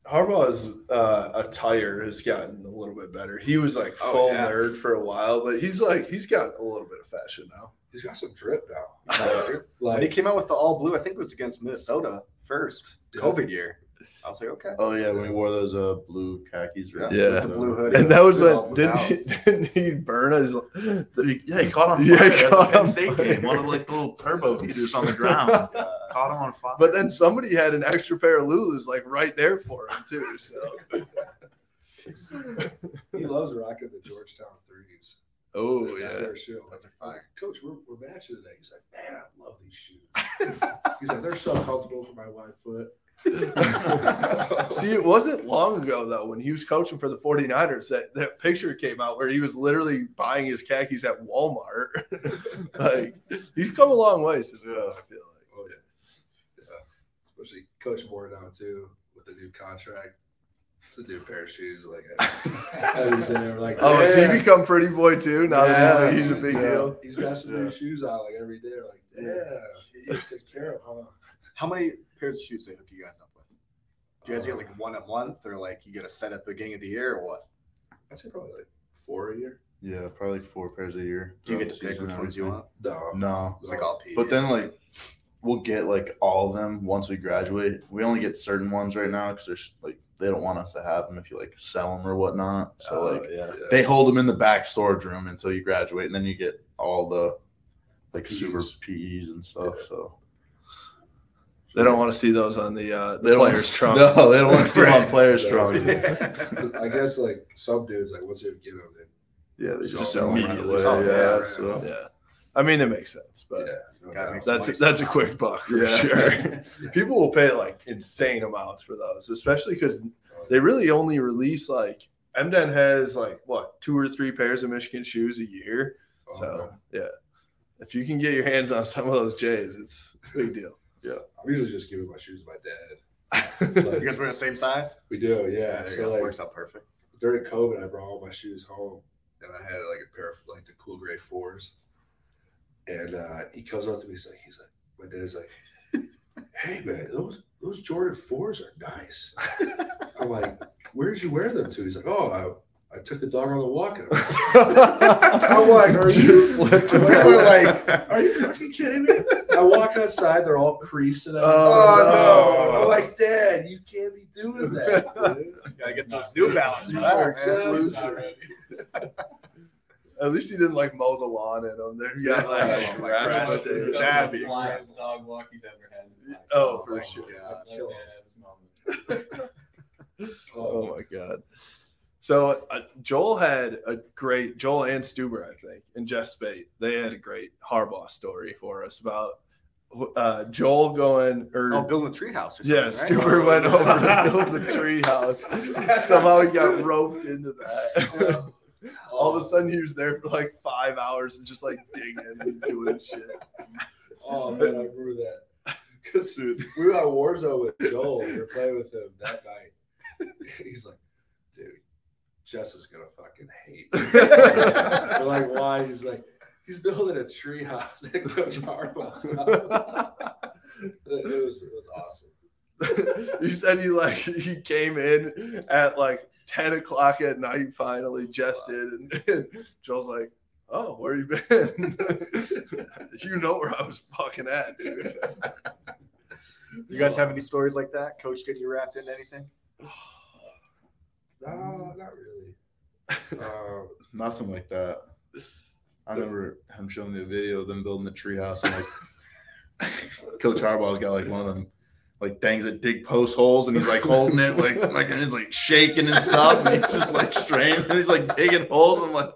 Harbaugh's uh, attire has gotten a little bit better. He was like Oh, full yeah. nerd for a while, but he's like he's got a little bit of fashion now. He's got some drip now. (laughs) When he came out with the all blue, I think it was against Minnesota first, Yeah. COVID year. I was like, okay. oh yeah, when he wore those uh blue khakis. Right? Yeah. With the blue hoodie. And that was With all when didn't out. he, (laughs) didn't he burn his He- yeah, he caught on Yeah, fire he at caught the Penn on State fire. game. One of like the little turbo beaters on the ground (laughs) caught him on fire. But then somebody had an extra pair of Lulus like right there for him too. So he loves rocking the Georgetown threes. oh That's yeah. favorite shoe. Those are I'm fire. like, Coach, we're, we're matching today. He's like, man, I love these shoes. He's like, they're so comfortable for my wide foot. (laughs) See, it wasn't long ago though when he was coaching for the 49ers that that picture came out where he was literally buying his khakis at Walmart. (laughs) like he's come a long way since then, I feel like. Oh yeah, yeah. Especially Coach Moore now too with the new contract. It's a new pair of shoes. Like every (laughs) day, like, Oh, has yeah. he become pretty boy too? Now that he's, Yeah. he's a big Yeah. deal. He's got some Yeah. new shoes out like every day. Like, yeah, you take care of, huh? How many pairs of shoes they hook you guys up with? Do you guys get like uh, one a month, or like you get a set at the beginning of the year, or what? I'd say probably like four a year. yeah, probably like four pairs a year. Do you get to the pick season which ones you want? No, No, It's like all PEs. But then like we'll get like all of them once we graduate. We only get certain ones right now because there's like they don't want us to have them if you like sell them or whatnot. So Oh, like yeah. yeah. they hold them in the back storage room until you graduate, and then you get all the like PEs. super PEs and stuff. Yeah. So They don't want to see those on the uh, the players' trunk. No, they don't want to see them on (laughs) players' So- trunk. (laughs) I guess like some dudes like once they get them, they Yeah, they just sell them immediately. run away. Yeah, Yeah. so Yeah. I mean, it makes sense, but Gotta make that's money that's a quick buck for Yeah. sure. (laughs) People will pay like insane amounts for those, especially because they really only release like MDN has like what two or three pairs of Michigan shoes a year. Oh, so yeah, if you can get your hands on some of those J's, it's, it's a big deal. Yeah. I'm usually just giving my shoes to my dad. (laughs) You guys wear the same size? We do, yeah. there you so go. like works out perfect. during COVID, I brought all my shoes home, and I had like a pair of like the cool gray fours. And uh, he comes up to me, he's like, he's like, my dad's like, (laughs) hey man, those those Jordan fours are nice. (laughs) I'm like, where did you wear them to? He's like, oh, I, I took the dog on the walk. in 'em." (laughs) I'm like, are you Just slipped People them are like, are you fucking kidding me? I walk outside, they're all creased and everything. Oh, no. I'm like, Dad, you can't be doing that. dude." Gotta get those New Balance. These At least he didn't like mow the lawn in them. There, yeah, like Oh, my grass God. stains. That's the That'd be flyest dog walk he's ever had. in his life. Oh, for my sure. God. That man had his moment. (laughs) Oh my god. So uh, Joel had a great Joel and Stueber, I think, and Jess Speight. They had a great Harbaugh story for us about uh, Joel going or Oh, building a treehouse. or yeah, something, right? Stueber went over to build the treehouse. (laughs) Somehow he got roped into that. All of a sudden, he was there for like five hours and just like digging and doing shit. (laughs) Oh man, I remember that. Because we were on Warzone with Joel. We were playing with him that night. He's like, dude, Jess is gonna fucking hate. me." (laughs) we're like, why? He's like, he's building a treehouse at Coach Harbaugh's (laughs) house. It, it was it was awesome. he said he like he came in at like 10 o'clock at night finally just did and, and joel's like oh where you been (laughs) you know where i was fucking at dude You guys have any stories like that? Coach getting you wrapped into anything? (sighs) No, not really. Um, (laughs) Nothing like that. I remember him showing me a video of them building the treehouse and like (laughs) Coach Harbaugh's got like one of them like things that dig post holes and he's like holding it like like and it's like shaking and stuff and he's just like straining and he's like digging holes. I'm like,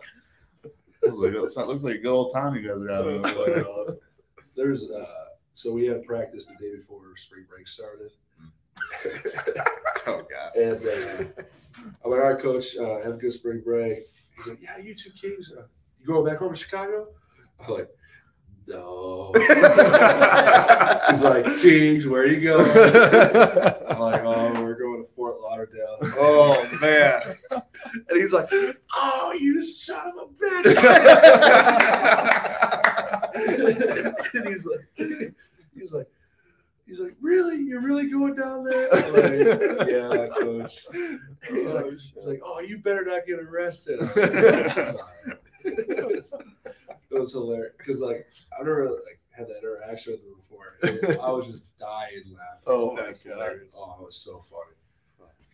I was like, "Oh, that looks like a good old time you guys are having. Fucking awesome. there's uh, so we had practice the day before spring break started. (laughs) Oh god. And uh, I'm like, all right, coach, uh, have a good spring break. He's like, yeah, you two Kings, uh, you going back home to Chicago? I'm like, no. He's like, Kings, where are you going? I'm like, oh, we're going to Fort Lauderdale. Oh man. And he's like, oh, you son of a bitch. and he's like, he's like, he's like, really? You're really going down there? I'm like, yeah, coach. (laughs) He's like, he's like, oh, you better not get arrested. (laughs) Like, "It's all right." It, was, hilarious because like I never like had that interaction with him before. (laughs) And I was just dying laughing. Oh, my That's God. hilarious. Oh, it was so funny.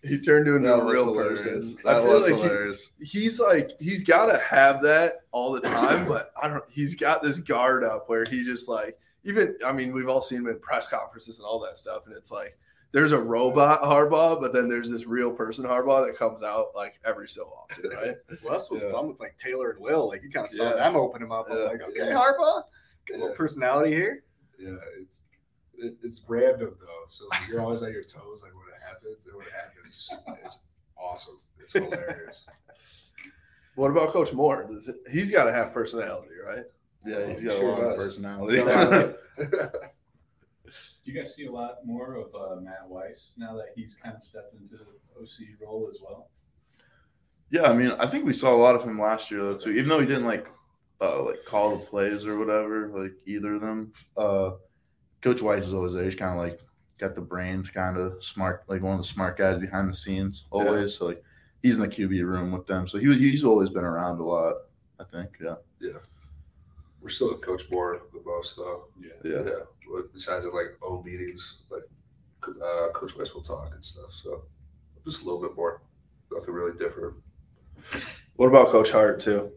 he turned into That a real hilarious. person That I feel was like he- hilarious. he's like he's got to have that all the time but i don't he's got this guard up where he just like even i mean we've all seen him in press conferences and all that stuff and it's like there's a robot Harbaugh, but then there's this real person Harbaugh that comes out like every so often, right? (laughs) Well, that's what's Yeah. fun with like Taylor and Will. Like you kind of saw Yeah. them open him up. I'm Yeah. like, okay, Yeah. Harbaugh, got a little personality here. Yeah, it's it, it's random though, so like, you're always on your toes, like when it happens, and when it happens, it's awesome. It's hilarious. What about Coach Moore? Does it, he's got to have personality, right? Yeah, he's got sure a lot of personality. (laughs) (laughs) Do you guys see a lot more of uh, Matt Weiss now that he's kind of stepped into the OC role as well? Yeah, I mean, I think we saw a lot of him last year though too. Even though he didn't like uh like call the plays or whatever, like either of them. Uh Coach Weiss is always there. He's kind of like got the brains, kind of smart, like one of the smart guys behind the scenes always. So like he's in the QB room with them. So he was he's always been around a lot. I think. Yeah. yeah, we're still with Coach Moore the most though. Yeah. Yeah. Yeah, but besides in like O meetings, like uh, Coach Weiss will talk and stuff. So just a little bit more, nothing really different. What about Coach Hart too?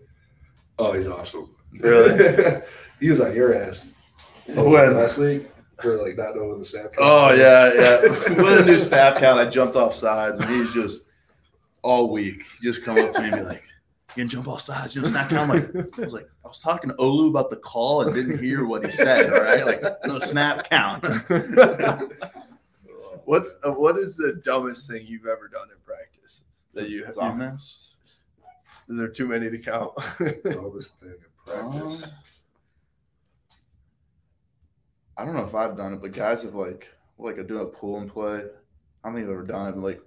Oh, he's awesome. Really? (laughs) he was on your ass (laughs) When? last week for like not knowing the snap. count. Oh yeah, yeah. (laughs) With a new staff count, I jumped off sides, and he's just all week. Just come up to me and be like, you can jump all sides, you know, snap count. I'm like, I was like, I was talking to Olu about the call and didn't hear what he said. All right, like no snap count. (laughs) What's uh, what is the dumbest thing you've ever done in practice that you have? Dumbest? Is there too many to count? (laughs) Dumbest thing in practice. Um, I don't know if I've done it, but guys have like like I doing a pull and play. I don't think I've ever done it, but like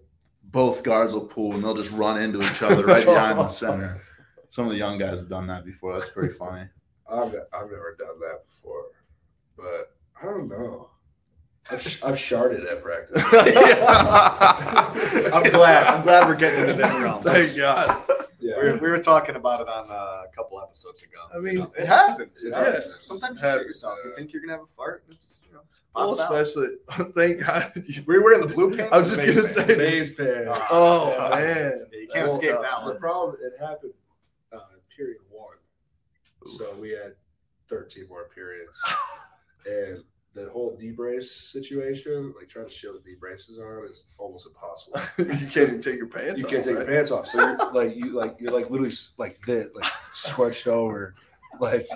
both guards will pull and they'll just run into each other right (laughs) behind the center. Some of the young guys have done that before. That's pretty funny. I've, I've never done that before, but I don't know. I've, sh- I've sharded at practice. (laughs) (laughs) I'm glad. I'm glad we're getting into this realm. Thank God. Yeah. We were, we were talking about it on uh, a couple episodes ago. I mean, it happens. It Yeah. Sometimes you shit Happens. yourself. You think you're gonna have a fart. and It's, you know, Well, especially (laughs) thank God. you- (laughs) Were you wearing the blue pants? I was just gonna beige say. pants? Maize pants. Oh Yeah. man, Yeah, you can't Well, escape uh, that The problem it happened uh, in period one, so we had 13 more periods, (laughs) and the whole D brace situation, like trying to show the D braces on, is almost impossible. (laughs) you can't even take your pants. you off, can't take right? your pants off, so you're (laughs) like you like you're like literally like this, like squished over, like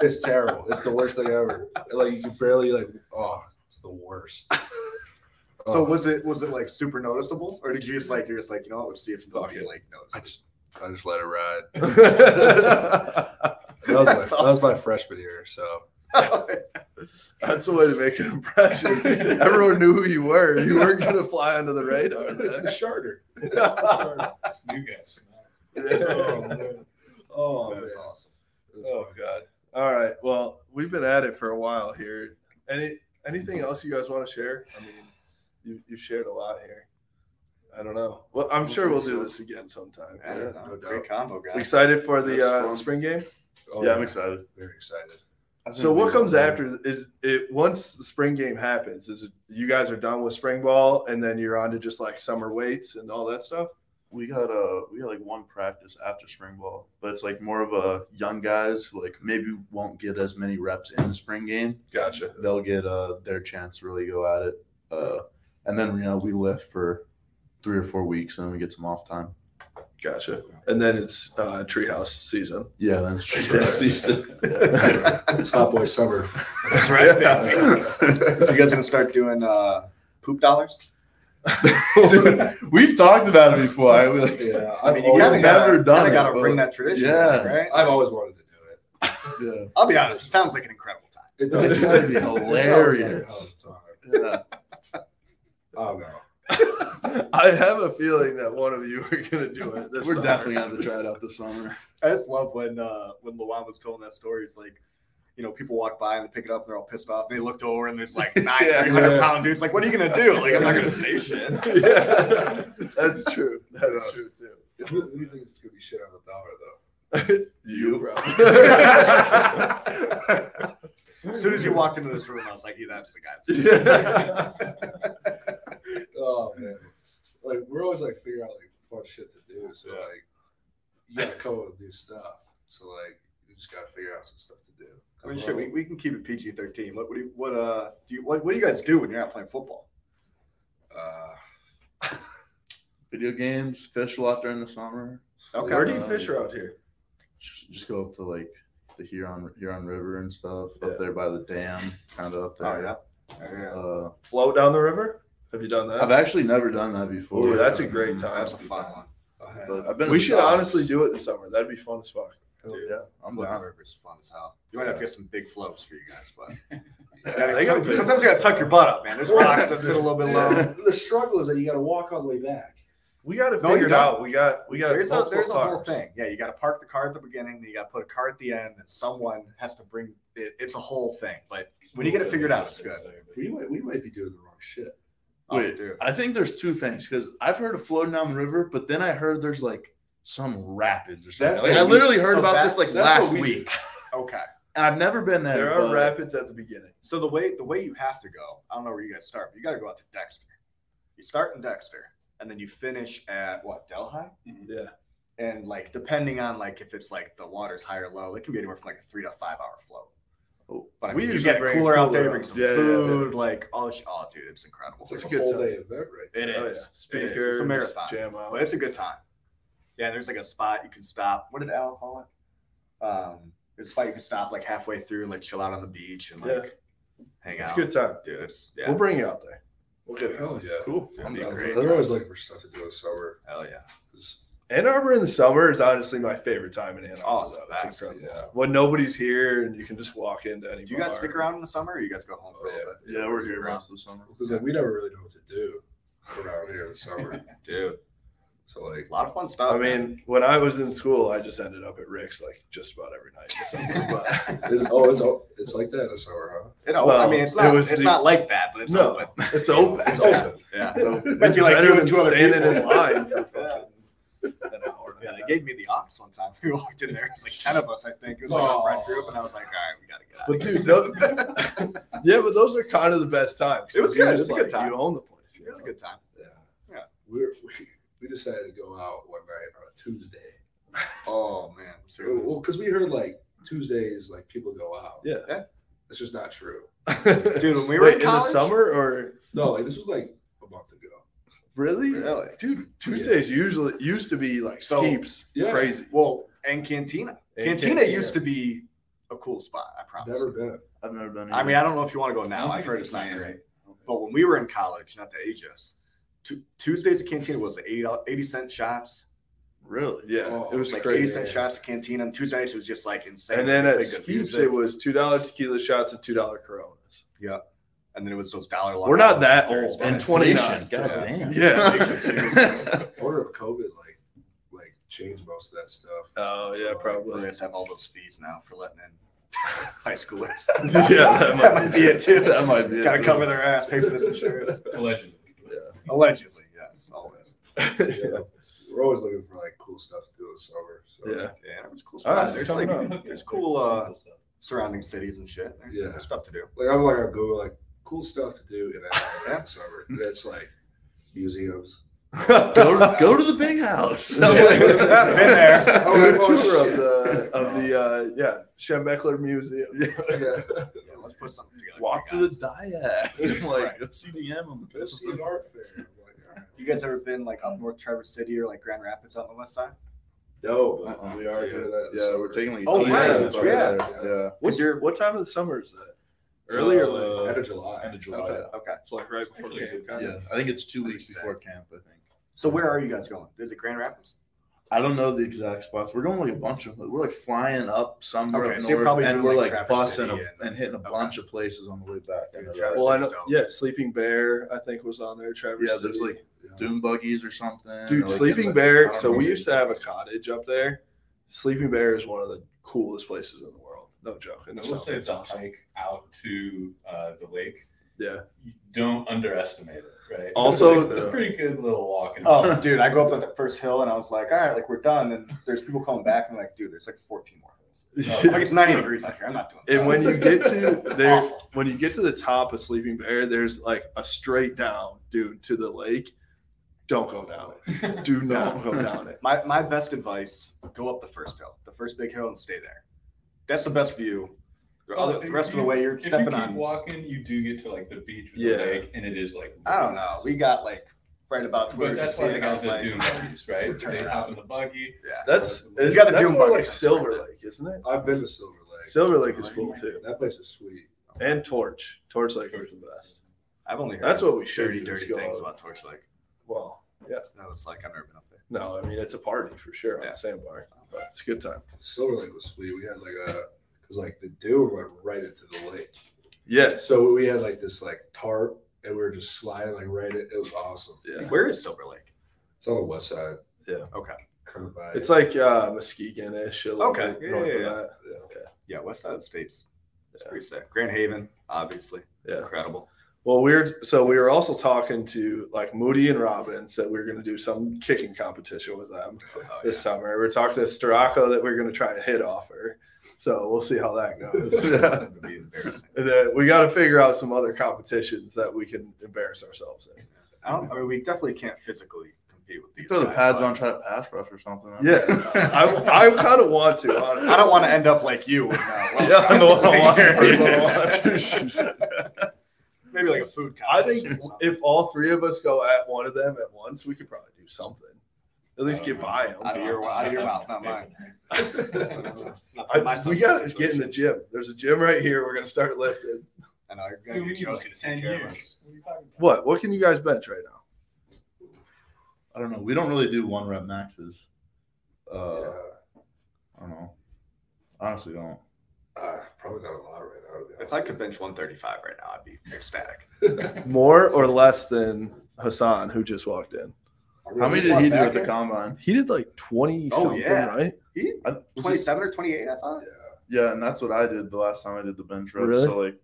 it's terrible. It's the worst thing ever. Like you can barely like oh, it's the worst. So Oh. was it was it like super noticeable, or did you just like you're just like you know what, let's see if nobody like I just I just let it ride. (laughs) That was my, That's that was my freshman year, so (laughs) That's the way to make an impression. (laughs) Everyone knew who you were. You weren't gonna fly under the radar. it's then. the (laughs) charter. It's the charter. It's new guys. Oh, man. Oh, That that's was awesome. It was Oh fun. God. All right. Well, we've been at it for a while here. Any anything else you guys want to share? I mean, you you shared a lot here. I don't know. Well, I'm sure we'll do this again sometime. Yeah, Yeah, no, no great combo, guys. Excited for the uh, spring game. Oh, yeah, I'm excited. Very excited. So what comes after is it once the spring game happens? Is it you guys are done with spring ball and then you're on to just like summer weights and all that stuff? We got a we got like one practice after spring ball, but it's like more of a young guys who like maybe won't get as many reps in the spring game. Gotcha. They'll get uh their chance to really go at it. Uh and then you know we lift for three or four weeks and then we get some off time. Gotcha. And then it's uh, treehouse season. Yeah, then it's treehouse season. It's hot boy summer. That's right. you guys gonna start doing uh, poop dollars? Dude, we've talked about it before. I, was- Yeah, (laughs) I I've mean, you always, kind of never done kinda it, gotta bring that tradition, Yeah. right? I've always wanted to do it. yeah. I'll be honest. It sounds like an incredible time. It does. It's gotta be (laughs) It sounds like hilarious. a hell of a time. yeah. Oh no. I have a feeling that one of you are gonna do it. This We're summer. definitely gonna have to try it out this summer. I just love when uh, when Luan was telling that story. It's like, you know, people walk by and they pick it up and they're all pissed off. And they looked over and there's like (laughs) nine Yeah. 300 Yeah. pound dudes. Like, what are you gonna do? Like, I'm not gonna say shit. (laughs) yeah, that's true. That is true too. Who, who do you think is gonna be shit on the dollar though? (laughs) You, bro. As soon as you walked into this room, I was like, yeah, that's the guy. Oh man. Like we're always like figuring out like fun shit to do. So like you gotta come up with new stuff. So like you just gotta figure out some stuff to do. I mean, sure, we, we can keep it PG 13. What, what do you, what, uh, do you, what, what do you guys do when you're not playing football? uh Video games, fish a lot during the summer. Okay. Where do you Uh, fish out here? Just just go up to like the Huron Huron River and stuff Yeah. up there by the dam, kind of up there. Oh, there. yeah. Uh, Float down the river? Have you done that? I've actually never done that before. Ooh, that's a great mm, time. That's a fun one. I have- But I've been. we should docks. honestly do it this summer. That'd be fun as fuck. hell Yeah, I'm Floating down. river is fun as hell. You might have to get some big floats for you guys, but (laughs) Yeah, they got big- sometimes you gotta tuck your butt up, man. There's rocks that sit a little bit low. (laughs) the struggle is that you gotta walk all the way back. We got to No, figure it don't. out. We got we got there's a, multiple there's a whole thing. Yeah, you got to park the car at the beginning, then you got to put a car at the end, and someone has to bring it. It's a whole thing. But when you get it figured out, it's good. We might we might be doing the wrong shit. Oh, Wait, dude. I think there's two things because I've heard of floating down the river, but then I heard there's like some rapids or something. Like, what I we- literally heard so about this like last we week, (laughs) Okay. and I've never been there. There are but- rapids at the beginning. So the way the way you have to go, I don't know where you guys start, but you got to go out to Dexter. You start in Dexter, and then you finish at what Delhi, mm-hmm. Yeah. and like depending on like if it's like the water's high or low, it can be anywhere from like a three to five hour float. Oh, But I we mean, you usually get a cooler out there, cooler bring some Yeah, yeah, yeah. food, like oh, sh- oh, dude, it's incredible. It's like a a good whole time. day event right It is. Oh, yeah. It is. Speakers, It's a marathon, jam out. but it's a good time. Yeah, there's like a spot you can stop. What did Al call it? Um, there's a spot you can stop like halfway through and like chill out on the beach and like hang It's out. It's a good time. dude. It's yeah. We'll bring you out there. We'll get it. Hell yeah. Cool. That'd be I'm a down. great They're always looking for stuff to do in summer. Hell yeah. 'Cause- Ann Arbor in the summer is honestly my favorite time in Ann Arbor. Oh, it's though. It's incredible. Yeah. When nobody's here and you can just walk into any Do you guys stick around in the summer or you guys go home for Oh, a little bit? Yeah, we're here most of the summer. Because like, we never really know what to do around here in the summer. (laughs) Dude, So like, a lot of fun stuff. I man. mean, when I was in school, I just ended up at Rick's like just about every night. in the summer, (laughs) but- it's, oh, it's oh, it's like that in the summer, huh? you know, well, I mean, it's it not was it's the- not like that, but it's no, open. it's open. It's open. (laughs) Yeah. So it's be like better you than and two other standing in line for fucking an hour. and a Yeah, they half. Gave me the ox one time. We (laughs) walked in there. It was like ten of us, I think. It was like a friend group, and I was like, "All right, we gotta get out." But of dude, here. those, (laughs) yeah, but those are kind of the best times. It was good. It was a good time. You own the place. you it was a good time. Yeah. Yeah. We're, we we decided to go out one night on a Tuesday. Oh man, serious. Well, because we heard like Tuesdays, like people go out. Yeah. Yeah. It's just not true. (laughs) Dude, when we were Wait, in in the summer or No, like this was like a month ago. Really? Really? Dude, Tuesdays usually used to be like So- Skeeps. Yeah. Crazy. Well, and Cantina. And Cantina, Cantina. used to be a cool spot. I promise. Never been. I've never been. I mean, I don't know if you want to go now. I've think heard it's it's not great. But when we were in college, not to age us, Tu- Tuesdays at Cantina was 80, 80 cent shots. really. Yeah, Oh, it was like crazy. 80 cent shots at Cantina. And Tuesday nights it was just like insane. And then at played Skeeps, it was two dollar tequila shots and two dollar Coronas. Yeah. And then it was those dollar. We're not that old. Thursday. And 29. God so- damn. Yeah. (laughs) Order of COVID like like changed most of that stuff. Oh yeah, They probably. just have all those fees now for letting in (laughs) high schoolers. (laughs) Yeah, that might that might be it too. That might be it, Got to cover their ass, pay for this insurance. Allegedly. Yeah. Allegedly, yes, always. Yeah. We're always looking for like cool stuff to do in the summer. So Yeah. Yeah, there's cool All right, spots. it's there's like coming up. there's cool uh, surrounding cities and shit. There's, Yeah. stuff to do. like I'm like on Google like cool stuff to do in that summer. (laughs) That's like museums. go, to, go to the big house. Yeah. (laughs) Been there. Do a Oh, tour of the of the uh, yeah Schembechler Museum. Yeah. (laughs) Yeah, let's put something together. Walk through the guys. diag. like Right. go see the M. Go see an art fair. I'm like, all right. You guys ever been like up North Traverse City or like Grand Rapids on the west side? No, but Uh-uh. we are Yeah. doing that. Yeah, summer. we're taking like Oh, two right. trips Yeah. yeah. What's your- your what time of the summer is that? Early or late? Uh, End of July. End of July. Okay. Okay. It's like right before Actually, camp. kind Yeah, of. I think it's two weeks before camp. I think. So where are you guys going? Is it Grand Rapids? I don't know the exact spots. We're going like a bunch of. We're like flying up somewhere Okay, up so north, probably and we're like, like busing and- and hitting a okay. bunch of places on the way back. I know that. Well, I know. City's. Yeah, Sleeping Bear I think was on there. Traverse. Yeah, there's City. like Yeah. dune buggies or something. Dude, or, like, Sleeping the- Bear. So we used to have a cottage up there. Sleeping Bear is one of the coolest places in the world. No joke. In I the will say it's it's a awesome. hike out to uh, the lake. Yeah. You don't underestimate it, right? Also- it's a pretty good little walk. and- Oh, dude, I go up to the first hill and I was like, all right, like we're done. And there's people coming back and I'm like, dude, there's like 14 more hills. (laughs) I'm like it's 90 degrees out here. I'm not doing this. And when you get to (laughs) there, when you get to the top of Sleeping Bear, there's like a straight down, dude, to the lake. Don't go down it. (laughs) Do not go down it. My my best advice: go up the first hill, the first big hill, and stay there. That's the best view. The, other, the if rest of the way you're if you stepping keep on. walking, you do get to like the beach with Yeah. the lake, and it is like. I don't know. We got like right about to where But that's why the guys was at like, Dune Buggies, right? turn They around. hop in the buggy. Yeah. That's You it's, got the that's Dune more Buggy like Silver Lake, isn't it? I've been to Silver Lake. Silver Lake is cool too, That place is sweet. and Torch. Torch Lake is the best. I've only heard That's what we should dirty, dirty things out. about Torch Lake. Well, yeah. No, it's like I've never been up there. No, I mean it's a party for sure on Yeah. the sandbar, but it's a good time. Silver Lake was sweet. We had like a because like the dune went right into the lake. Yeah. So we had like this like tarp and we were just sliding like right in. It was awesome. Yeah. Where is Silver Lake? It's on the west side. Yeah. Okay. Kind of by It's like uh Muskegon-ish. Okay. bit Yeah, north yeah, of yeah. that. yeah. Yeah, west side of the states. It's Yeah. pretty sick. Grand Haven, obviously, Yeah. incredible. Well, we're so we were also talking to like Moody and Robbins that we are going to do some kicking competition with them Oh, this yeah. summer. We're talking to Stracco that we're going to try and hit offer. So we'll see how that goes. That would be embarrassing. (laughs) And then we got to figure out some other competitions that we can embarrass ourselves in. I don't. I mean, we definitely can't physically compete with these. Throw the guys, pads but on, try to pass rush or something. Yeah, I, I kind of want to. Honestly. I don't want to end up like you. With, uh, (laughs) Yeah, (laughs) Maybe like a food. I think competition or something. if all three of us go at one of them at once, we could probably do something. At least get by him. Out of your out of your mouth, not mine. (laughs) I, we gotta get in the gym. There's a gym right here. We're gonna start lifting. I know. You're gonna get need Josie like to 10 take care of years. us. What are you talking about? What? What can you guys bench right now? I don't know. We don't really do one rep maxes. Uh, yeah. I don't know. Honestly, don't. Uh, probably not a lot right now. To be If I could bench 135 right now, I'd be ecstatic. (laughs) More or less than Hassan, who just walked in? How many did he do at the combine? He did like 20 Oh, something, yeah. right? He I- 27 or 28, I thought. Yeah, yeah, and that's what I did the last time I did the bench rep. Really? So like,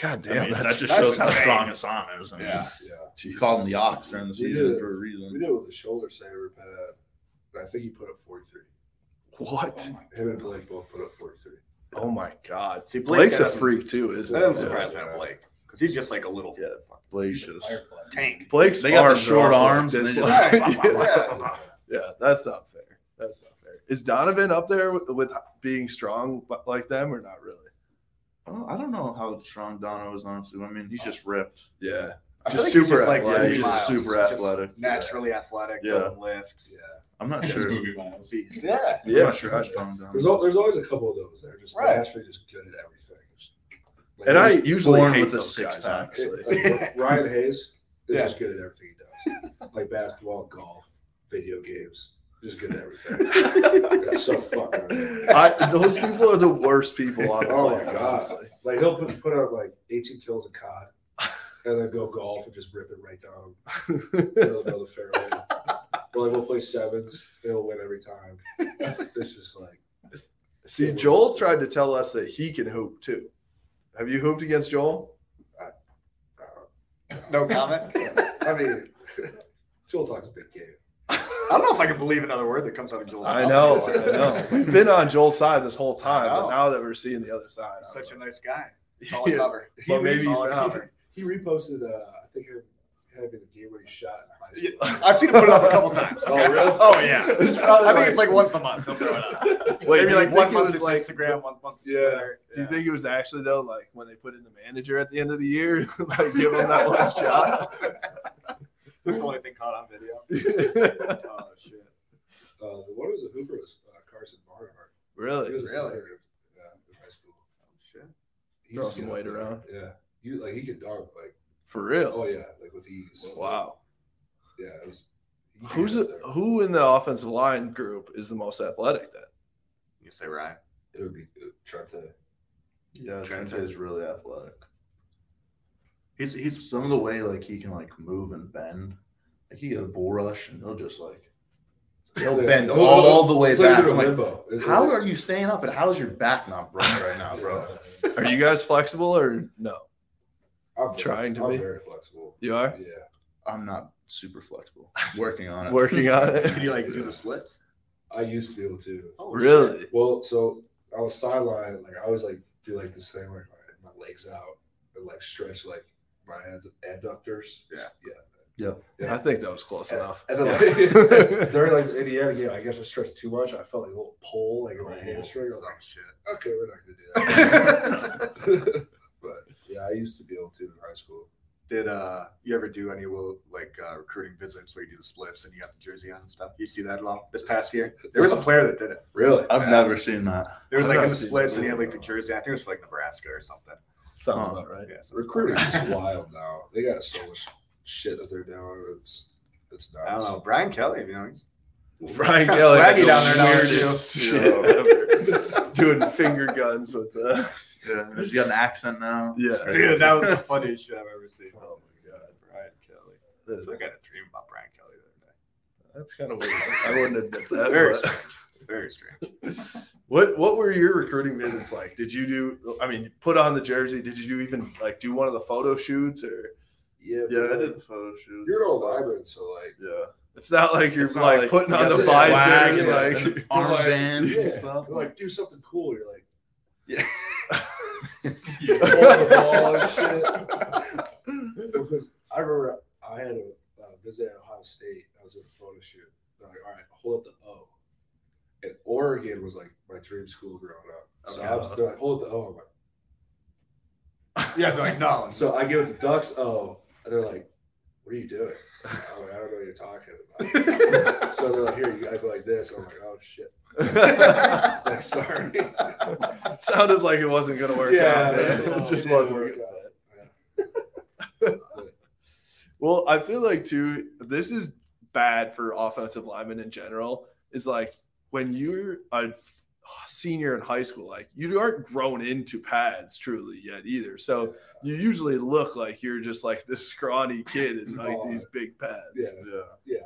God I damn, mean, that just that's shows how strong Hassan is. I mean, Yeah. Yeah. he called him the ox during the season did. for a reason. We did it with the shoulder saver pad. and I think he put up 43. what? Him and Blake both put up 43. Oh my god. See, Blake Blake's a doesn't- freak too, isn't That he? doesn't surprise me on Blake because he's just like a little Yeah, Blake should have. tank. Blake's They got the arms are short also arms and they long. just- (laughs) yeah. (laughs) Yeah, that's not fair. That's not fair. Is Donovan up there with, with being strong but like them or not really? Oh, I don't know how strong Dono is honestly. I mean, he's just ripped. Yeah. I Just feel like super he's like athletic. Yeah, he's just Miles. super Just athletic. naturally athletic, Yeah. doesn't lift. Yeah. I'm not sure. movie miles. Beast. Yeah. I'm not sure how strong Dono. There's, al- there's always a couple of those that are just Right. naturally just good at everything. Just, like, And I usually hate with a those six guys, pack. honestly. like, (laughs) Ryan Hayes is Yeah. just good at everything he does. (laughs) Like basketball, golf, video games. Just good at everything. (laughs) That's so fucking. I, those people are the worst people on the Oh my planet, god! honestly. Like he'll put, put out like 18 kills of COD, and then go golf and just rip it right down (laughs) middle of the fairway. (laughs) Well, like we'll play sevens, and he'll win every time. (laughs) This is like See, Joel tried to tell us that he can hoop too. Have you hooped against Joel? uh, No comment. I mean, Joel talks a big game. I don't know if I can believe another word that comes out of Joel's mouth. I know, I know. We've been on Joel's side this whole time, but now that we're seeing the other side, such a nice guy. Solid Yeah. cover. Well, maybe he's Solid not. cover. He reposted, uh, I think, him having a game when he shot in high school. I've seen him put it up a couple times. Oh, really? (laughs) Oh yeah. It's probably I think like- it's like once a month. They'll throw it up. (laughs) Wait, Maybe like think one month was it's like- Instagram, one month it's Yeah. Twitter. Do you think it was actually though, like when they put in the manager at the end of the year, (laughs) like give him that one shot? That's the only thing caught on video. Oh shit. Uh, the one was a hooper was uh, Karsen Barnhart. Really? He was Really? Yeah, in high school. Shit. He Throw some weight around. Yeah, you like he could dunk like For real? oh yeah, like with ease. Wow. Yeah, it was. Who's get it, up there. who in the offensive line group is the most athletic then? You say Ryan. It would be uh, Trente. Yeah, Trent Trent is really athletic. He's he's Some of the way like he can like move and bend. Like he get a bull rush and he'll just like he'll Yeah. bend He'll- all the way it's back. doing like, how are you staying up and how's your back not broken right now, bro? (laughs) Are you guys flexible or no? I'm very- trying to I'm be? very flexible. You are Yeah. I'm not super flexible. (laughs) Working on it. working on can it. you like do the splits? I used to be able to. Oh, Really? Well, so I was sideline. Like I always like do like this thing where my, my legs out and like stretch like my ad- adductors. Yeah. yeah. Yep. I think that was close enough. And then like, (laughs) (laughs) during like the Indiana game, I guess I stretched too much. I felt like a little pull like in my oh, hamstring. I was Oh like, shit. okay, we're not gonna do that. but yeah, I used to be able to in high school. Did uh you ever do any will like uh, recruiting visits where you do the splits and you got the jersey on and stuff? You see that a lot this past year? There was a player that did it. Really? I've Yeah. never seen that. There was I've like in the splits and he had like the jersey. I think it was for like Nebraska or something. Sounds Huh. about right. Yeah, so Recruiting is wild now. They got so much shit that they're doing. It's it's nuts. I don't know. Brian Kelly, you know, he's Brian Kelly, swaggy down there now, too. shit ever. (laughs) Doing finger guns with the Yeah, he's got an accent now. Yeah. Dude, that was the funniest shit I've ever seen. Oh my god, Brian Kelly. I That is- feel like I had a dream about Brian Kelly the other day. that's kind of weird. I wouldn't admit that. Very but- strange. Very strange. (laughs) What what were your recruiting visits like? Did you do? I mean, put on the jersey. Did you do even like do one of the photo shoots or? Yeah, Yeah, but, I did the photo shoot. You're an old lineman, so like Yeah. It's not like you're not like, like putting you on the the swag visor and and like. the (laughs) armband yeah, and stuff. you're like do something cool. You're like Yeah. Pull (laughs) the ball and shit. because I remember I had a uh, visit at Ohio State. I was doing a photo shoot. They're like, all right, hold up the O. And Oregon was like my dream school growing up. So I was they're like, hold up the O. I'm like, Yeah, they're like, no. (laughs) so I give it the Ducks O, and they're like, what are you doing? I'm like, I don't know what you're talking about. so they're like, here, you gotta go like this. I'm like, oh shit. (laughs) like, sorry. Sounded like it wasn't gonna work Yeah, out. man. man. It Oh, just it wasn't. didn't a work good. Well, I feel like too. This is bad for offensive linemen in general. Is like when you're a senior in high school, like you aren't grown into pads truly yet either. So you usually look like you're just like this scrawny kid in like Oh. these big pads. Yeah, yeah.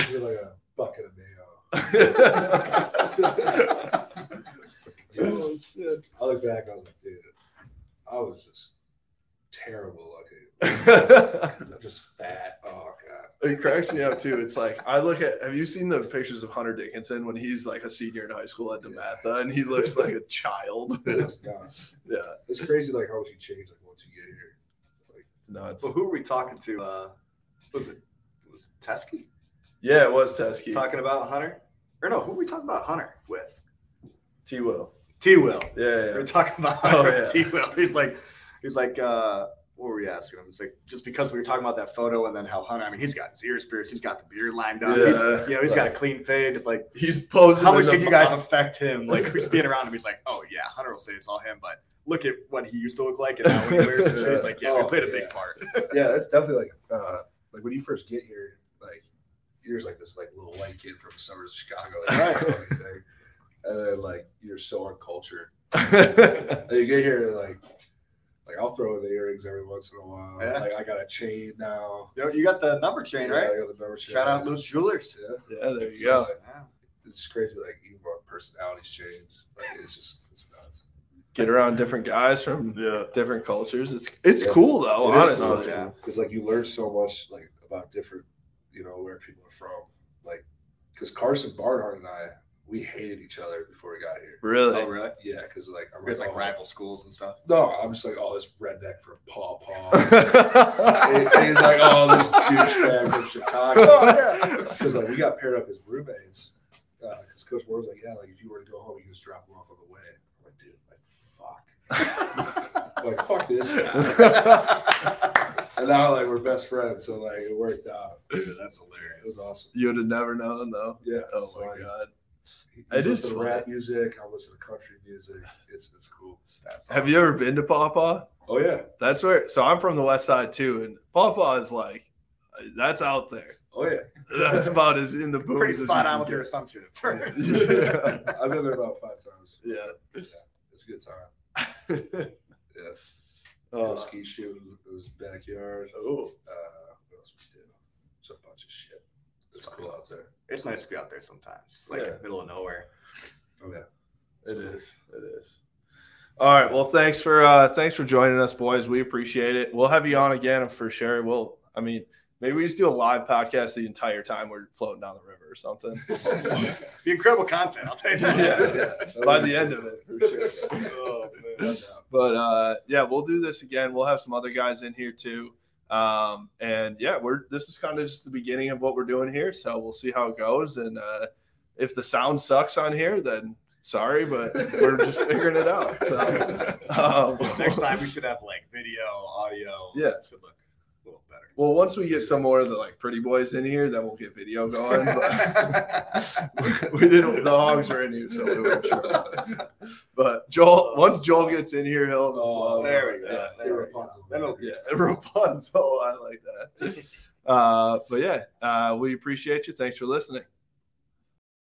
Usually like a bucket of mayo. (laughs) oh shit. I look back, I was like, dude, I was just terrible looking. (laughs) just fat. Oh. It cracks me up too. It's like I look at. Have you seen the pictures of Hunter Dickinson when he's like a senior in high school at DeMatha and he looks like a child? (laughs) It's nuts. yeah, It's crazy like how much you change like once you get here. Like it's nuts. Well, who are we talking to? Uh, was it was it Teske Yeah, it was Teske. talking about Hunter? Or no, who are we talking about Hunter with? T. Will. T. Will. Yeah, yeah. We're talking about Oh, yeah. T. Will. He's like, he's like, uh, what were we asking him? It's like just because we were talking about that photo and then how Hunter. I mean, he's got his ears pierced. He's got the beard lined up. Yeah. He's, you know, he's got a clean fade. It's like He's posing. how much did you guys box. affect him? (laughs) Like who's being around him? He's like, oh yeah, Hunter will say it's all him, but look at what he used to look like and now when he wears it, (laughs) he's like, yeah, we Oh, played a yeah. big part. (laughs) yeah, that's definitely like uh like when you first get here, like you're just like this like little white kid from suburbs of Chicago, like, and then like you're so uncultured. and you get here like like I'll throw in the earrings every once in a while. Yeah. Like I got a chain now. Yo, you got the number chain, Yeah, right? I got the number chain. Shout out Loose Jewelers. Yeah. Yeah, there you So, go. like, it's crazy, like even our personalities change. Like it's just it's nuts. Get around different guys from Yeah. different cultures. It's it's Yeah. cool though, It is honestly. fun, yeah. Because like you learn so much like about different, you know, where people are from. Like, because Karsen Barnhart and I, we hated each other before we got here. Really? Oh, really? Yeah, because like I'm You guys like oh, rival schools and stuff. No, I'm just like, oh, this redneck from Paw Paw. and, (laughs) and he's like, oh, this douchebag from Chicago. Oh, because like we got paired up as roommates. Uh, because Coach Ward was like, yeah, like if you were to go home, you just drop him off on the way. I'm like, dude, like fuck, (laughs) like fuck this guy. (laughs) and now like we're best friends, so like it worked out. Dude, that's hilarious. It was awesome. You would have never known though. Yeah. Oh my fun. god. He's It is to rap music. I listen to country music. It's it's cool. That's Have you ever been to Paw Paw? Oh yeah. That's where. So I'm from the west side too, and Paw Paw is like, that's out there. Oh yeah. That's about as in the booth. (laughs) Pretty spot on with your assumption. Yeah. (laughs) I've been there about five times. Yeah. It's a good time. (laughs) Yeah. Oh. Ski shooting in his backyard. Oh. Uh, what else we do? Just a bunch of shit. It's cool out there. It's nice to be out there sometimes. It's like Yeah. middle of nowhere. Oh yeah. It is. It is. All right. Well, thanks for uh thanks for joining us, boys. We appreciate it. We'll have you on again for sure. We'll. I mean, maybe we just do a live podcast the entire time we're floating down the river or something. (laughs) the incredible content, I'll tell you that. yeah, yeah. By the end of it, for sure. Oh, man. But uh, yeah, we'll do this again. We'll have some other guys in here too. Um, and yeah, we're this is kind of just the beginning of what we're doing here. So we'll see how it goes. And uh, if the sound sucks on here, then sorry, but we're just (laughs) figuring it out. So (laughs) um, Next time we should have like video, audio. Yeah. Should look a little better. Well, once we get some more of the like pretty boys in here, then we'll get video going. But (laughs) we didn't. The hogs were in here, so we weren't sure. But Joel, once Joel gets in here, he'll. Oh, there we go. Yeah, There we go. Be yeah, Rapunzel. I like that. (laughs) Uh, but yeah, uh, we appreciate you. Thanks for listening.